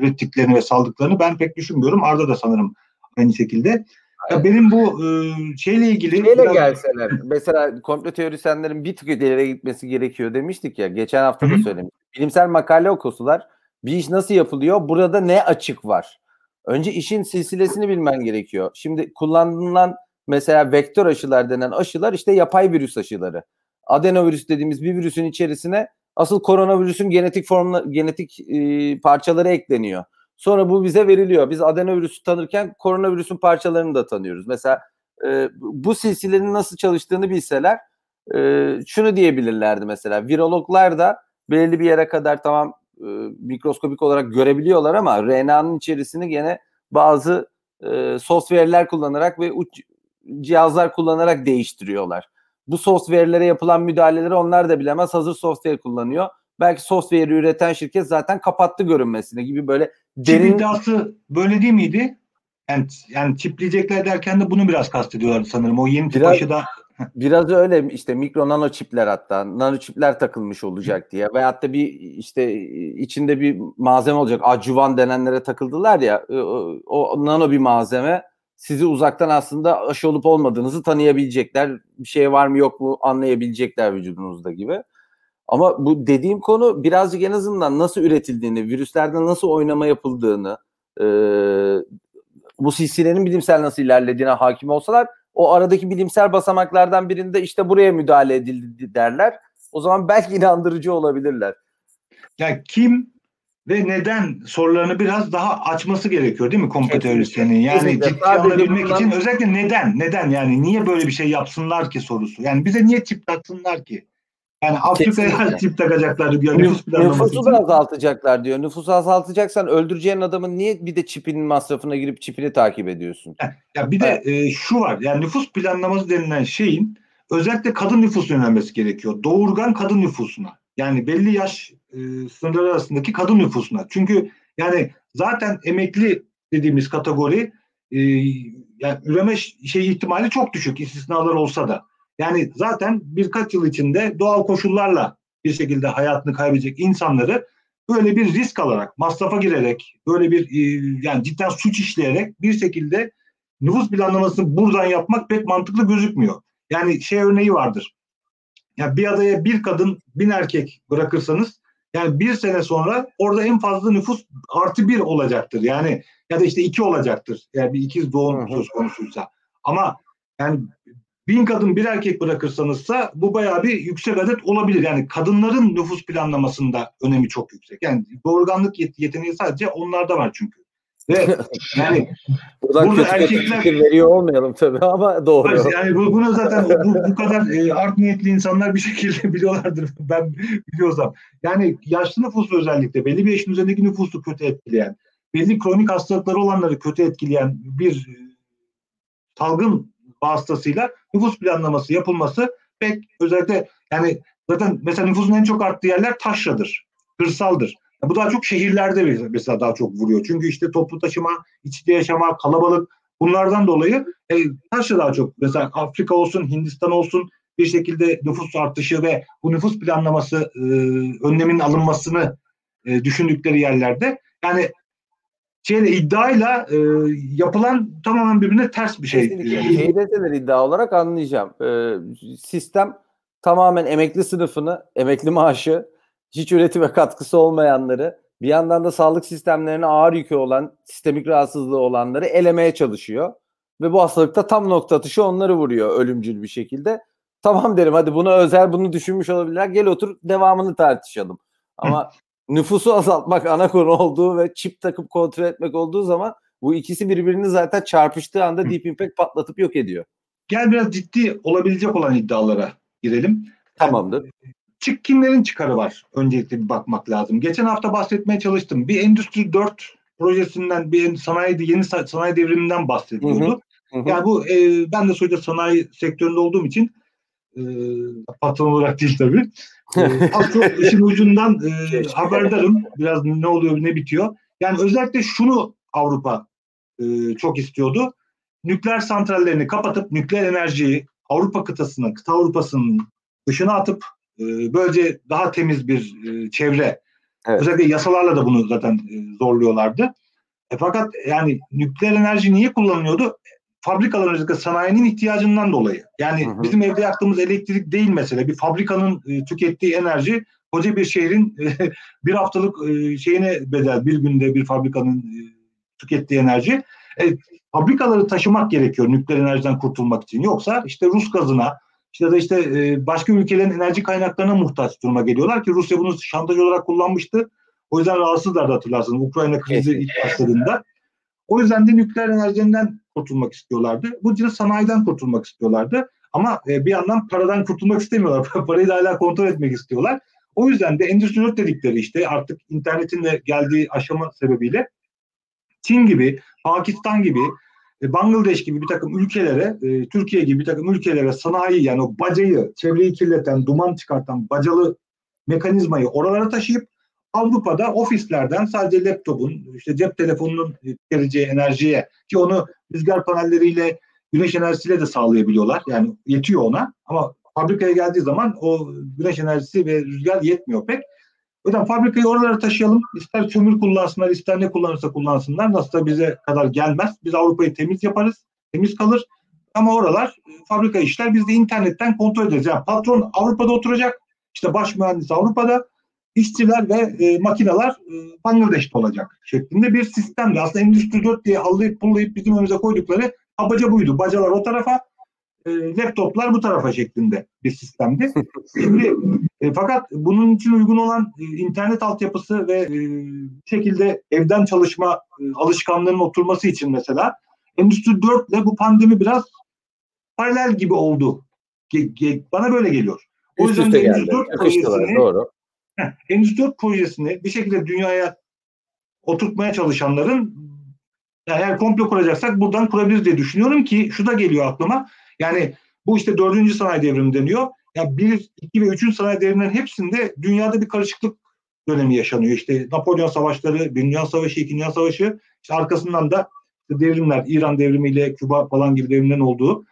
ürettiklerini ve saldıklarını ben pek düşünmüyorum. Arda da sanırım aynı şekilde. Ya benim bu e, şeyle ilgili... Şeyle biraz... gelseler, mesela komplo teorisyenlerin bir tık ileri gitmesi gerekiyor demiştik ya. Geçen hafta da söylemiştim. Bilimsel makale okusular. Bir iş nasıl yapılıyor? Burada ne açık var? Önce işin silsilesini bilmen gerekiyor. Şimdi kullanılan mesela vektör aşılar denen aşılar işte yapay virüs aşıları. Adenovirüs dediğimiz bir virüsün içerisine asıl koronavirüsün genetik formla genetik e, parçaları ekleniyor. Sonra bu bize veriliyor. Biz adenovirüsü tanırken koronavirüsün parçalarını da tanıyoruz. Mesela e, bu silsilenin nasıl çalıştığını bilseler e, şunu diyebilirlerdi mesela. Virologlar da belirli bir yere kadar tamam e, mikroskopik olarak görebiliyorlar ama RNA'nın içerisini gene bazı e, software'ler kullanarak ve uç cihazlar kullanarak değiştiriyorlar. Bu software'lere yapılan müdahaleleri onlar da bilemez. Hazır software kullanıyor. Belki software'i üreten şirket zaten kapattı görünmesine gibi böyle derin... İddiası böyle değil miydi? Yani, yani çipleyecekler derken de bunu biraz kastediyorlar sanırım. O yeni tip aşıda Biraz öyle işte mikro nano çipler hatta nano çipler takılmış olacak diye. Veyahut da bir işte içinde bir malzeme olacak. Acuvan denenlere takıldılar ya o, o nano bir malzeme sizi uzaktan aslında aşı olup olmadığınızı tanıyabilecekler. Bir şey var mı yok mu anlayabilecekler vücudunuzda gibi. Ama bu dediğim konu birazcık en azından nasıl üretildiğini, virüslerde nasıl oynama yapıldığını, e, bu silsilenin bilimsel nasıl ilerlediğine hakim olsalar o aradaki bilimsel basamaklardan birinde işte buraya müdahale edildi derler. O zaman belki inandırıcı olabilirler. Ya kim ve neden sorularını biraz daha açması gerekiyor değil mi komplo teorisyenin? Yani Kesinlikle. ciddi alabilmek bundan... için özellikle neden? Neden yani niye böyle bir şey yapsınlar ki sorusu? Yani bize niye tip taksınlar ki? Yani Afrika'ya tip takacaklar diyor. Nüfus Nüfusu da azaltacaklar diyor. Nüfusu azaltacaksan öldüreceğin adamın niye bir de çipinin masrafına girip çipini takip ediyorsun? Ya bir de e, şu var. Yani nüfus planlaması denilen şeyin özellikle kadın nüfus yönelmesi gerekiyor. Doğurgan kadın nüfusuna. Yani belli yaş e, sınırları arasındaki kadın nüfusuna. Çünkü yani zaten emekli dediğimiz kategori e, yani üreme şey ihtimali çok düşük istisnalar olsa da. Yani zaten birkaç yıl içinde doğal koşullarla bir şekilde hayatını kaybedecek insanları böyle bir risk alarak, masrafa girerek, böyle bir e, yani cidden suç işleyerek bir şekilde nüfus planlamasını buradan yapmak pek mantıklı gözükmüyor. Yani şey örneği vardır. Yani bir adaya bir kadın, bin erkek bırakırsanız yani bir sene sonra orada en fazla nüfus artı bir olacaktır. Yani ya da işte iki olacaktır. Yani bir ikiz doğum söz konusuysa. Ama yani bin kadın bir erkek bırakırsanızsa bu bayağı bir yüksek adet olabilir. Yani kadınların nüfus planlamasında önemi çok yüksek. Yani doğurganlık yeteneği sadece onlarda var çünkü. Ve yani Buradan burada kötü erkekler kötü veriyor olmayalım tabii ama doğru. Yani bu, bunu zaten bu, bu kadar e, art niyetli insanlar bir şekilde biliyorlardır. Ben biliyorsam. Yani yaşlı nüfusu özellikle belli bir yaşın üzerindeki nüfusu kötü etkileyen, belli kronik hastalıkları olanları kötü etkileyen bir e, salgın vasıtasıyla nüfus planlaması yapılması pek özellikle yani zaten mesela nüfusun en çok arttığı yerler taşradır, kırsaldır. Bu daha çok şehirlerde mesela daha çok vuruyor. Çünkü işte toplu taşıma, içinde yaşama, kalabalık bunlardan dolayı e, taşra daha çok. Mesela Afrika olsun, Hindistan olsun bir şekilde nüfus artışı ve bu nüfus planlaması e, önleminin alınmasını e, düşündükleri yerlerde yani şeyle iddiayla e, yapılan tamamen birbirine ters bir şey. Şey deseler iddia olarak anlayacağım. E, sistem tamamen emekli sınıfını, emekli maaşı, hiç üretime katkısı olmayanları, bir yandan da sağlık sistemlerine ağır yükü olan, sistemik rahatsızlığı olanları elemeye çalışıyor. Ve bu hastalıkta tam nokta atışı onları vuruyor ölümcül bir şekilde. Tamam derim hadi bunu özel bunu düşünmüş olabilirler. Gel otur devamını tartışalım. Ama nüfusu azaltmak ana konu olduğu ve çip takıp kontrol etmek olduğu zaman bu ikisi birbirini zaten çarpıştığı anda Deep Impact patlatıp yok ediyor. gel biraz ciddi olabilecek olan iddialara girelim. Tamamdır. Çık kimlerin çıkarı var? Öncelikle bir bakmak lazım. Geçen hafta bahsetmeye çalıştım. Bir Endüstri 4 projesinden bir sanayi yeni sanayi devriminden bahsediyordu. Hı hı. Yani bu e, ben de sonuçta sanayi sektöründe olduğum için e, patron olarak değil tabii. E, az çok işin ucundan e, haberdarım. Biraz ne oluyor ne bitiyor. Yani özellikle şunu Avrupa e, çok istiyordu. Nükleer santrallerini kapatıp nükleer enerjiyi Avrupa kıtasına, kıta Avrupa'sının dışına atıp e, böylece daha temiz bir e, çevre Evet. Özellikle yasalarla da bunu zaten e, zorluyorlardı. E fakat yani nükleer enerji niye kullanılıyordu? Fabrikaların özellikle sanayinin ihtiyacından dolayı. Yani hı hı. bizim evde yaktığımız elektrik değil mesela. Bir fabrikanın e, tükettiği enerji koca bir şehrin e, bir haftalık e, şeyine bedel. Bir günde bir fabrikanın e, tükettiği enerji. E, fabrikaları taşımak gerekiyor nükleer enerjiden kurtulmak için. Yoksa işte Rus gazına, işte da işte e, başka ülkelerin enerji kaynaklarına muhtaç duruma geliyorlar ki Rusya bunu şantaj olarak kullanmıştı. O yüzden rahatsızlardı hatırlarsınız Ukrayna krizi ilk başladığında. O yüzden de nükleer enerjiden kurtulmak istiyorlardı. Bu yüzden sanayiden kurtulmak istiyorlardı. Ama e, bir yandan paradan kurtulmak istemiyorlar. Parayı da hala kontrol etmek istiyorlar. O yüzden de Endüstri 4 dedikleri işte artık internetin de geldiği aşama sebebiyle Çin gibi, Pakistan gibi e, Bangladeş gibi bir takım ülkelere, e, Türkiye gibi bir takım ülkelere sanayi yani o bacayı, çevreyi kirleten, duman çıkartan bacalı mekanizmayı oralara taşıyıp Avrupa'da ofislerden sadece laptopun, işte cep telefonunun vereceği enerjiye ki onu rüzgar panelleriyle, güneş enerjisiyle de sağlayabiliyorlar. Yani yetiyor ona ama fabrikaya geldiği zaman o güneş enerjisi ve rüzgar yetmiyor pek. O yüzden fabrikayı oralara taşıyalım. İster kömür kullansınlar, ister ne kullanırsa kullansınlar. Nasıl da bize kadar gelmez. Biz Avrupa'yı temiz yaparız. Temiz kalır. Ama oralar e, fabrika işler. Biz de internetten kontrol ederiz. Yani patron Avrupa'da oturacak. İşte baş mühendis Avrupa'da. İşçiler ve e, makineler e, Bangladeş'te olacak şeklinde bir sistemdi. Aslında Endüstri 4 diye allayıp pullayıp bizim önümüze koydukları abaca buydu. Bacalar o tarafa, e, laptoplar bu tarafa şeklinde bir sistemdi. Şimdi e, fakat bunun için uygun olan e, internet altyapısı ve e, şekilde evden çalışma e, alışkanlığının oturması için mesela Endüstri 4 ile bu pandemi biraz paralel gibi oldu. Ge, ge, bana böyle geliyor. O yüzden Endüstri 4 projesini doğru. Heh, Endüstri 4 projesini bir şekilde dünyaya oturtmaya çalışanların yani eğer komplo kuracaksak buradan kurabiliriz diye düşünüyorum ki şu da geliyor aklıma. Yani bu işte dördüncü sanayi devrimi deniyor. Yani bir, iki ve üçüncü sanayi devrimlerinin hepsinde dünyada bir karışıklık dönemi yaşanıyor. İşte Napolyon Savaşları, Bir Dünya Savaşı, İkinci Dünya Savaşı, işte arkasından da devrimler, İran devrimiyle Küba falan gibi devrimlerin olduğu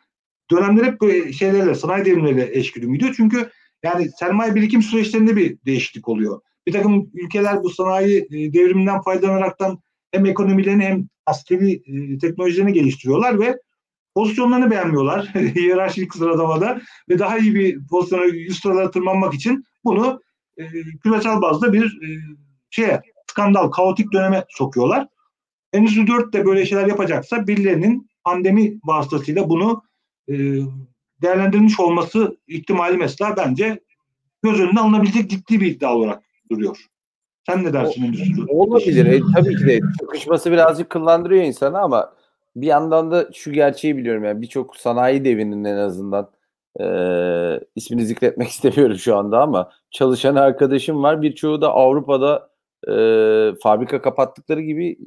dönemler hep şeylerle, sanayi devrimleriyle eşgüdümüydü. Çünkü yani sermaye birikim süreçlerinde bir değişiklik oluyor. Bir takım ülkeler bu sanayi e, devriminden faydalanaraktan hem ekonomilerini hem askeri e, teknolojilerini geliştiriyorlar ve pozisyonlarını beğenmiyorlar hiyerarşik sıralamada ve daha iyi bir pozisyona üst sıralara tırmanmak için bunu e, küresel bazda bir e, şeye skandal, kaotik döneme sokuyorlar. Endüstri 4 de böyle şeyler yapacaksa birilerinin pandemi vasıtasıyla bunu e, değerlendirilmiş olması ihtimali mesela bence göz önüne alınabilecek ciddi bir iddia olarak duruyor. Sen ne dersin o, Endüstri 4? Olabilir. E, tabii ki de çakışması birazcık kıllandırıyor insanı ama bir yandan da şu gerçeği biliyorum yani birçok sanayi devinin en azından e, ismini zikretmek istemiyorum şu anda ama çalışan arkadaşım var. Birçoğu da Avrupa'da e, fabrika kapattıkları gibi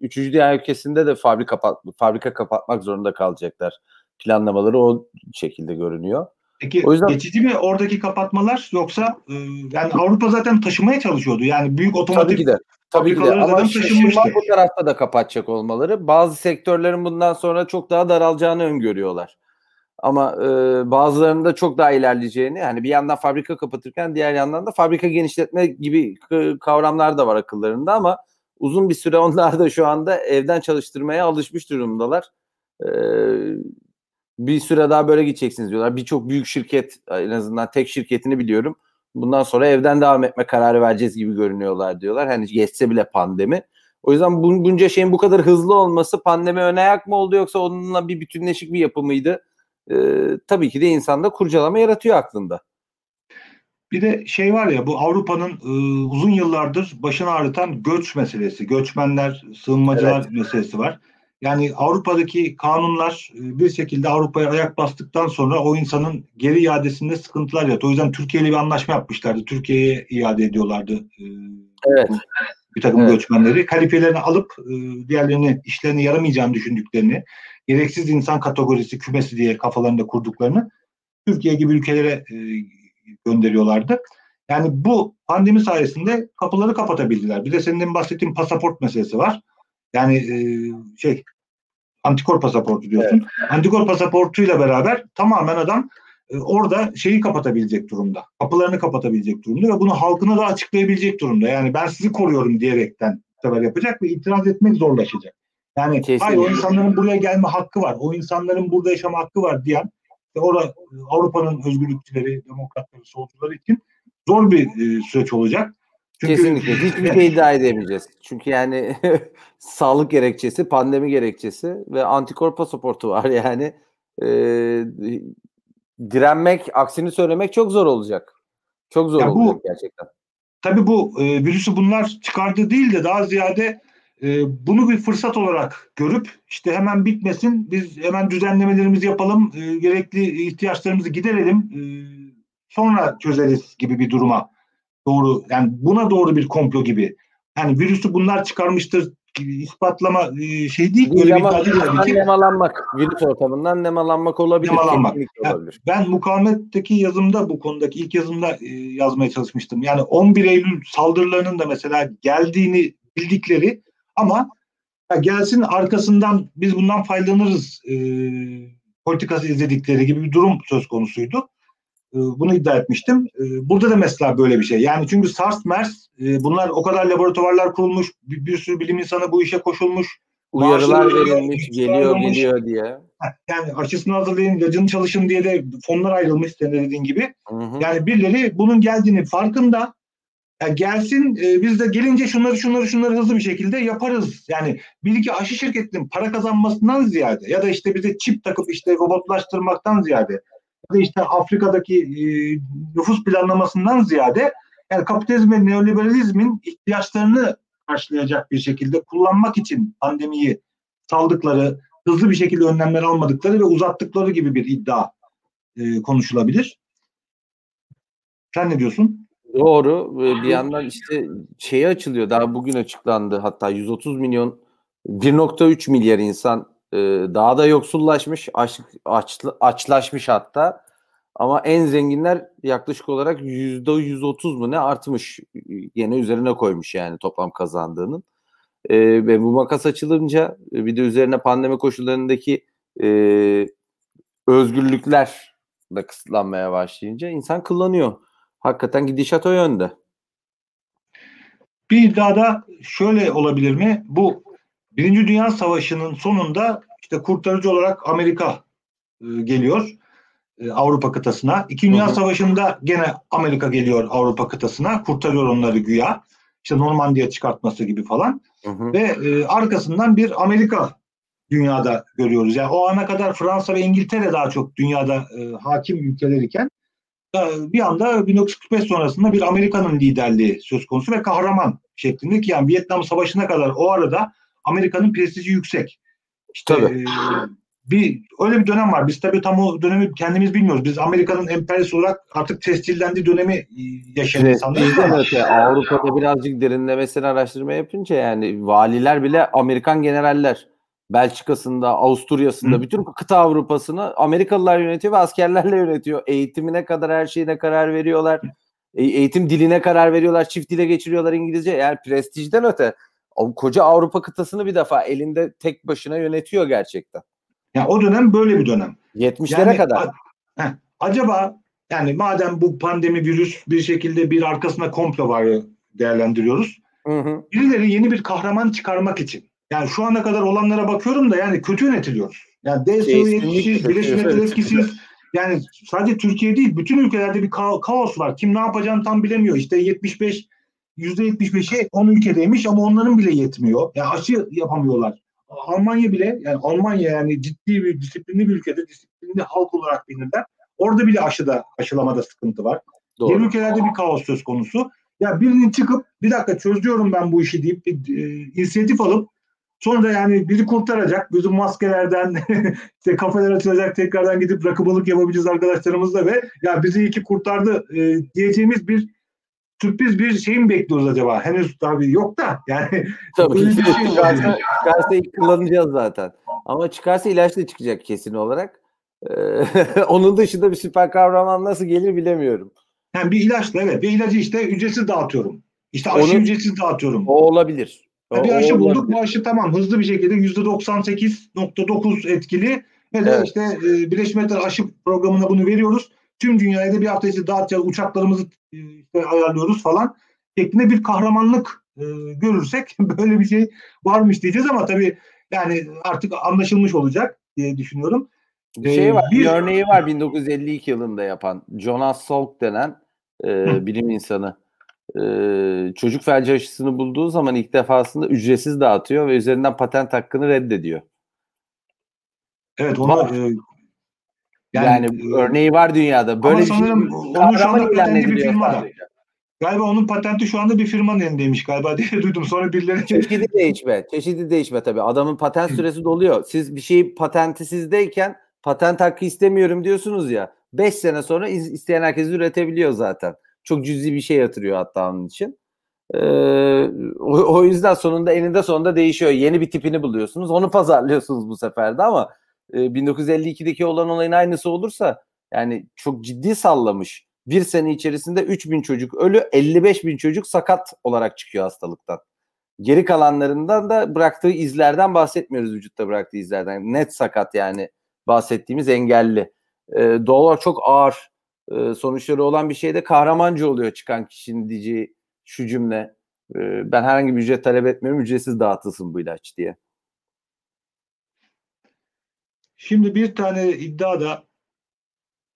üçüncü dünya ülkesinde de fabrika kapat fabrika kapatmak zorunda kalacaklar. Planlamaları o şekilde görünüyor. Peki o yüzden, geçici mi oradaki kapatmalar yoksa e, yani Avrupa zaten taşımaya çalışıyordu. Yani büyük otomotiv tabii ki de. Tabii ki de ama şaşırma bu tarafta da kapatacak olmaları. Bazı sektörlerin bundan sonra çok daha daralacağını öngörüyorlar. Ama e, bazılarında çok daha ilerleyeceğini yani bir yandan fabrika kapatırken diğer yandan da fabrika genişletme gibi kavramlar da var akıllarında ama uzun bir süre onlar da şu anda evden çalıştırmaya alışmış durumdalar. E, bir süre daha böyle gideceksiniz diyorlar. Birçok büyük şirket en azından tek şirketini biliyorum bundan sonra evden devam etme kararı vereceğiz gibi görünüyorlar diyorlar. Hani geçse bile pandemi. O yüzden bun, bunca şeyin bu kadar hızlı olması pandemi öne ayak mı oldu yoksa onunla bir bütünleşik bir yapı mıydı? Ee, tabii ki de insanda kurcalama yaratıyor aklında. Bir de şey var ya bu Avrupa'nın e, uzun yıllardır başını ağrıtan göç meselesi, göçmenler, sığınmacılar evet. meselesi var. Yani Avrupa'daki kanunlar e, bir şekilde Avrupa'ya ayak bastıktan sonra o insanın geri iadesinde sıkıntılar yaratıyor. O yüzden Türkiye ile bir anlaşma yapmışlardı. Türkiye'ye iade ediyorlardı. E, evet. Bir takım evet. göçmenleri. Kalifelerini alıp e, diğerlerini işlerine yaramayacağını düşündüklerini, gereksiz insan kategorisi kümesi diye kafalarında kurduklarını Türkiye gibi ülkelere gönderiyorlardı. Yani bu pandemi sayesinde kapıları kapatabildiler. Bir de senin bahsettiğin pasaport meselesi var. Yani e, şey antikor pasaportu diyorsun. Evet. Antikor pasaportuyla beraber tamamen adam e, orada şeyi kapatabilecek durumda. Kapılarını kapatabilecek durumda ve bunu halkına da açıklayabilecek durumda. Yani ben sizi koruyorum diyerekten sefer yapacak ve itiraz etmek zorlaşacak. Yani Kesinlikle. hayır o insanların buraya gelme hakkı var. O insanların burada yaşama hakkı var diyen ve orada Avrupa'nın özgürlükçüleri, demokratları, solcuları için zor bir e, süreç olacak. Çünkü, Kesinlikle. Hiçbir şey iddia edemeyeceğiz. Çünkü yani sağlık gerekçesi, pandemi gerekçesi ve antikor pasaportu var yani. E, direnmek, aksini söylemek çok zor olacak. Çok zor ya olacak bu, gerçekten. Tabii bu e, virüsü bunlar çıkardı değil de daha ziyade e, bunu bir fırsat olarak görüp işte hemen bitmesin, biz hemen düzenlemelerimizi yapalım, e, gerekli ihtiyaçlarımızı giderelim, e, sonra çözeriz gibi bir duruma doğru yani buna doğru bir komplo gibi. Yani virüsü bunlar çıkarmıştır ispatlama e, şey değil. Böyle Yama, bir tabii ki. Nemalanmak. Virüs ortamından nemalanmak olabilir. Nemalanmak. Yani olabilir. Ben mukavemetteki yazımda bu konudaki ilk yazımda e, yazmaya çalışmıştım. Yani 11 Eylül saldırılarının da mesela geldiğini bildikleri ama ya gelsin arkasından biz bundan faydalanırız e, politikası izledikleri gibi bir durum söz konusuydu. E, bunu iddia etmiştim. E, burada da mesela böyle bir şey. Yani çünkü SARS, MERS e, bunlar o kadar laboratuvarlar kurulmuş, bir, bir sürü bilim insanı bu işe koşulmuş. Uyarılar verilmiş, geliyor geliyor diye. Yani aşısını hazırlayın, ilacını çalışın diye de fonlar ayrılmış senin dediğin gibi. Hı hı. Yani birileri bunun geldiğini farkında. Yani gelsin biz de gelince şunları şunları şunları hızlı bir şekilde yaparız. Yani bir iki aşı şirketinin para kazanmasından ziyade ya da işte bize çip takıp işte robotlaştırmaktan ziyade işte Afrika'daki e, nüfus planlamasından ziyade yani kapitalizm ve neoliberalizmin ihtiyaçlarını karşılayacak bir şekilde kullanmak için pandemiyi saldıkları, hızlı bir şekilde önlemler almadıkları ve uzattıkları gibi bir iddia e, konuşulabilir. Sen ne diyorsun? Doğru. Bir yandan işte şeyi açılıyor. Daha bugün açıklandı. Hatta 130 milyon 1.3 milyar insan e, daha da yoksullaşmış, aç, aç, açlaşmış hatta. Ama en zenginler yaklaşık olarak yüzde 130 mu ne artmış. Yine üzerine koymuş yani toplam kazandığının. E, ve bu makas açılınca bir de üzerine pandemi koşullarındaki e, özgürlükler de kısıtlanmaya başlayınca insan kullanıyor. Hakikaten gidişat o yönde. Bir iddiada şöyle olabilir mi? Bu Birinci Dünya Savaşı'nın sonunda işte kurtarıcı olarak Amerika e, geliyor e, Avrupa kıtasına. İkinci Dünya Savaşı'nda gene Amerika geliyor Avrupa kıtasına. Kurtarıyor onları güya. İşte Normandiya çıkartması gibi falan. Hı hı. Ve e, arkasından bir Amerika dünyada görüyoruz. Yani o ana kadar Fransa ve İngiltere daha çok dünyada e, hakim ülkeler iken e, bir anda 1945 sonrasında bir Amerika'nın liderliği söz konusu ve kahraman şeklinde ki yani Vietnam Savaşı'na kadar o arada Amerika'nın prestiji yüksek. İşte Tabii. E, bir öyle bir dönem var. Biz tabii tam o dönemi kendimiz bilmiyoruz. Biz Amerika'nın emperyalist olarak artık tescillendiği dönemi e, yaşayan evet, insanlarız. Evet, Avrupa'da birazcık derinlemesine araştırma yapınca yani valiler bile Amerikan generaller. Belçika'sında, Avusturya'sında, Hı. bütün kıta Avrupa'sını Amerikalılar yönetiyor ve askerlerle yönetiyor. Eğitimine kadar her şeyine karar veriyorlar. E, eğitim diline karar veriyorlar. Çift dile geçiriyorlar İngilizce. Yani prestijden öte. O koca Avrupa kıtasını bir defa elinde tek başına yönetiyor gerçekten. Yani o dönem böyle bir dönem. 70'lere yani, kadar. A, heh, acaba yani madem bu pandemi virüs bir şekilde bir arkasında komplo var değerlendiriyoruz. Hı hı. Birileri yeni bir kahraman çıkarmak için. Yani şu ana kadar olanlara bakıyorum da yani kötü yönetiliyoruz. Yani DSO etkisiz, Birleşmiş Milletler etkisiz. Yani sadece Türkiye değil bütün ülkelerde bir ka- kaos var. Kim ne yapacağını tam bilemiyor. İşte 75 %75'i 10 ülkedeymiş ama onların bile yetmiyor. Yani aşı yapamıyorlar. Almanya bile yani Almanya yani ciddi bir disiplinli bir ülkede disiplinli halk olarak bilinirler. Orada bile aşıda aşılamada sıkıntı var. Doğru. Diğer ülkelerde bir kaos söz konusu. Ya birinin çıkıp bir dakika çözüyorum ben bu işi deyip bir, e, inisiyatif alıp Sonra yani bizi kurtaracak. Bizim maskelerden işte kafeler açılacak tekrardan gidip rakıbalık yapabileceğiz arkadaşlarımızla ve ya bizi iki kurtardı e, diyeceğimiz bir sürpriz bir şey mi bekliyoruz acaba? Henüz tabii yok da yani Tabii ki şey çıkarsa, çıkarsa kullanacağız zaten. Ama çıkarsa ilaçla çıkacak kesin olarak. Ee, onun dışında bir süper kahraman nasıl gelir bilemiyorum. Yani bir ilaçla evet. Bir ilacı işte ücretsiz dağıtıyorum. İşte aşı Onu- ücretsiz dağıtıyorum. O olabilir. O, bir o aşı bulduk. olabilir. Bu aşı tamam hızlı bir şekilde %98.9 etkili ve de Evet. işte e, Birleşmiş Milletler aşı programına bunu veriyoruz. Tüm dünyaya da bir hafta içinde dağıtacağız. Uçaklarımızı e, işte ayarlıyoruz falan. Şeklinde bir kahramanlık e, görürsek böyle bir şey varmış diyeceğiz ama tabii yani artık anlaşılmış olacak diye düşünüyorum. Bir şey Ee, var, bir, bir- örneği var 1952 yılında yapan Jonas Salk denen e, bilim insanı. E, çocuk felci aşısını bulduğu zaman ilk defasında ücretsiz dağıtıyor ve üzerinden patent hakkını reddediyor. Evet onu Var. e, Yani, e, örneği var dünyada. Böyle ama bir şey sanırım onun şu anda patenti bir firmada. sadece. Galiba onun patenti şu anda bir firmanın elindeymiş galiba diye duydum. Sonra birileri Çeşidi değişme. Çeşidi değişme tabii. Adamın patent süresi doluyor. Siz bir şeyi patenti sizdeyken patent hakkı istemiyorum diyorsunuz ya. 5 sene sonra isteyen herkes üretebiliyor zaten. Çok cüzi bir şey yatırıyor hatta onun için. Ee, o, o yüzden sonunda eninde sonunda değişiyor. Yeni bir tipini buluyorsunuz. Onu pazarlıyorsunuz bu sefer de ama e, 1952'deki olan olayın aynısı olursa yani çok ciddi sallamış. Bir sene içerisinde 3000 çocuk ölü, 55 bin çocuk sakat olarak çıkıyor hastalıktan. Geri kalanlarından da bıraktığı izlerden bahsetmiyoruz vücutta bıraktığı izlerden. Net sakat yani bahsettiğimiz engelli. Ee, doğal olarak çok ağır e, sonuçları olan bir şeyde kahramancı oluyor çıkan kişinin diyeceği şu cümle. Ee, ben herhangi bir ücret talep etmiyorum ücretsiz dağıtılsın bu ilaç diye. Şimdi bir tane iddia da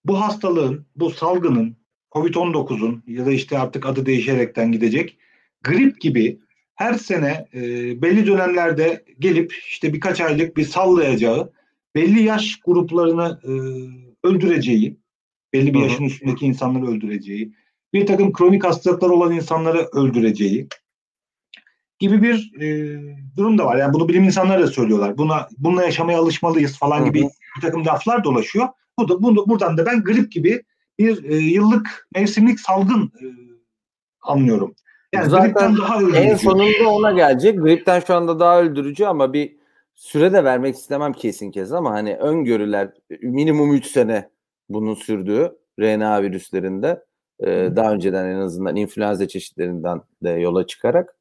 bu hastalığın, bu salgının, Covid-19'un ya da işte artık adı değişerekten gidecek grip gibi her sene e, belli dönemlerde gelip işte birkaç aylık bir sallayacağı, belli yaş gruplarını e, öldüreceği, belli bir yaşın üstündeki insanları öldüreceği, bir takım kronik hastalıklar olan insanları öldüreceği gibi bir e, durum da var. Yani bunu bilim insanları da söylüyorlar. Buna bununla yaşamaya alışmalıyız falan Hı hı. gibi bir takım laflar dolaşıyor. Bu da bunu, buradan da ben grip gibi bir e, yıllık mevsimlik salgın e, anlıyorum. Yani Zaten gripten daha öldürücü. En sonunda ona gelecek. Gripten şu anda daha öldürücü ama bir süre de vermek istemem kesin kez ama hani öngörüler minimum 3 sene bunun sürdüğü RNA virüslerinde e, daha önceden en azından influenza çeşitlerinden de yola çıkarak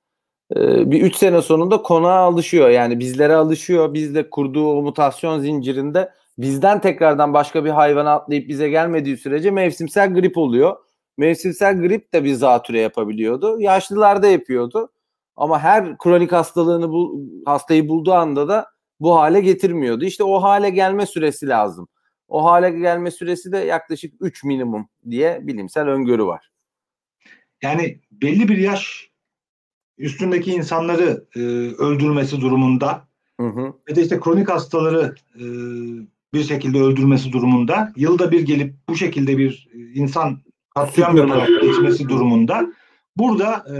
bir 3 sene sonunda konağa alışıyor. Yani bizlere alışıyor. Bizde kurduğu o mutasyon zincirinde bizden tekrardan başka bir hayvana atlayıp bize gelmediği sürece mevsimsel grip oluyor. Mevsimsel grip de bir zatüre yapabiliyordu. Yaşlılarda yapıyordu. Ama her kronik hastalığını bul, hastayı bulduğu anda da bu hale getirmiyordu. İşte o hale gelme süresi lazım. O hale gelme süresi de yaklaşık 3 minimum diye bilimsel öngörü var. Yani belli bir yaş üstündeki insanları e, öldürmesi durumunda Hı hı. ve de işte kronik hastaları e, bir şekilde öldürmesi durumunda yılda bir gelip bu şekilde bir e, insan katliam yaparak geçmesi durumunda burada e,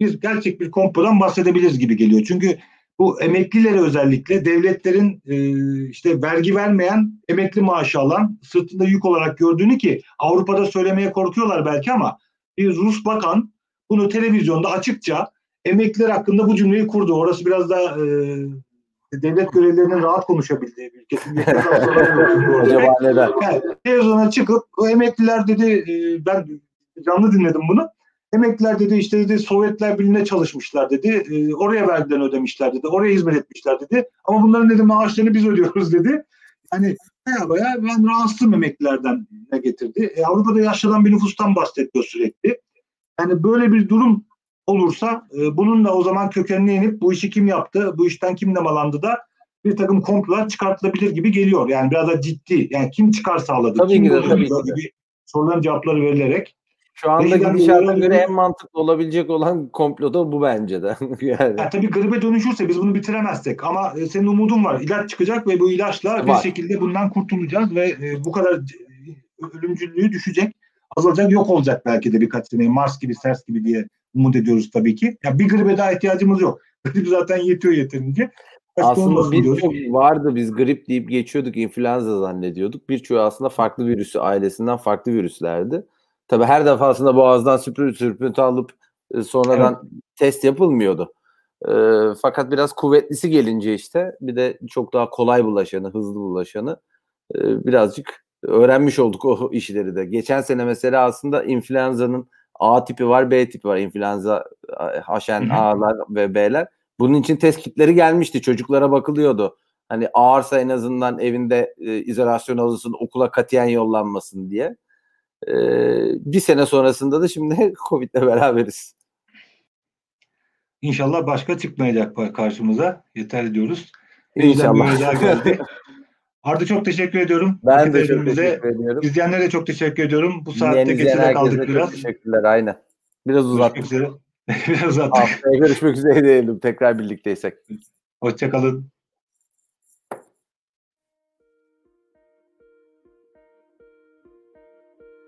bir gerçek bir komplodan bahsedebiliriz gibi geliyor. Çünkü bu emeklileri özellikle devletlerin e, işte vergi vermeyen emekli maaşı alan sırtında yük olarak gördüğünü ki Avrupa'da söylemeye korkuyorlar belki ama bir Rus bakan bunu televizyonda açıkça emekliler hakkında bu cümleyi kurdu. Orası biraz da e, devlet görevlilerinin rahat konuşabildiği bir sonra- Acaba neden? yani televizyona çıkıp o emekliler dedi e, ben canlı dinledim bunu. Emekliler dedi işte dedi Sovyetler Birliği'ne çalışmışlar dedi. E, oraya vergiden ödemişler dedi. Oraya hizmet etmişler dedi. Ama bunların dedi maaşlarını biz ödüyoruz dedi. Yani baya baya ben rahatsızım emeklilerden ne getirdi. E, Avrupa'da yaşlanan bir nüfustan bahsediyor sürekli. Yani böyle bir durum olursa e, bunun da o zaman kökenine inip bu işi kim yaptı, bu işten kim nemalandı da bir takım komplolar çıkartılabilir gibi geliyor. Yani biraz da ciddi. Yani kim çıkar sağladı, Tabii kim ki de, tabii bir- ki de. gibi soruların cevapları verilerek. Şu anda gidişata göre en mantıklı olabilecek olan komplo da bu bence de. yani. Yani tabii gribe dönüşürse biz bunu bitiremezsek ama e, senin umudun var. İlaç çıkacak ve bu ilaçla bir Var. şekilde bundan kurtulacağız ve e, bu kadar e, ölümcüllüğü düşecek, azalacak, yok olacak belki de birkaç sene. Mars gibi, SARS gibi diye umut ediyoruz tabii ki. Ya bir gribe daha ihtiyacımız yok. Grip zaten yetiyor yeterince. aslında olmasın diyoruz. birçok vardı biz grip deyip geçiyorduk influenza zannediyorduk. Birçoğu aslında farklı virüsü ailesinden farklı virüslerdi. Tabi her defasında boğazdan süpür sürpüntü alıp e, sonradan test yapılmıyordu. E, fakat biraz kuvvetlisi gelince işte bir de çok daha kolay bulaşanı, hızlı bulaşanı e, birazcık öğrenmiş olduk o işleri de. Geçen sene mesela aslında influenza'nın A tipi var, B tipi var. İnfluenza HNA'lar ve B'ler. Bunun için test kitleri gelmişti. Çocuklara bakılıyordu. Hani ağırsa en azından evinde e, izolasyon alınsın, okula katiyen yollanmasın diye. E, bir sene sonrasında da şimdi Covid'le beraberiz. İnşallah başka çıkmayacak karşımıza. Yeter diyoruz. İnşallah. geldi. Arda çok teşekkür ediyorum. Ben de çok teşekkür ediyorum. İzleyenlere de çok teşekkür ediyorum. Bu saatte geçide kaldık biraz. Teşekkürler aynen. Biraz uzattık. Biraz uzattık. Haftaya görüşmek üzere diyelim tekrar birlikteysek. Hoşçakalın.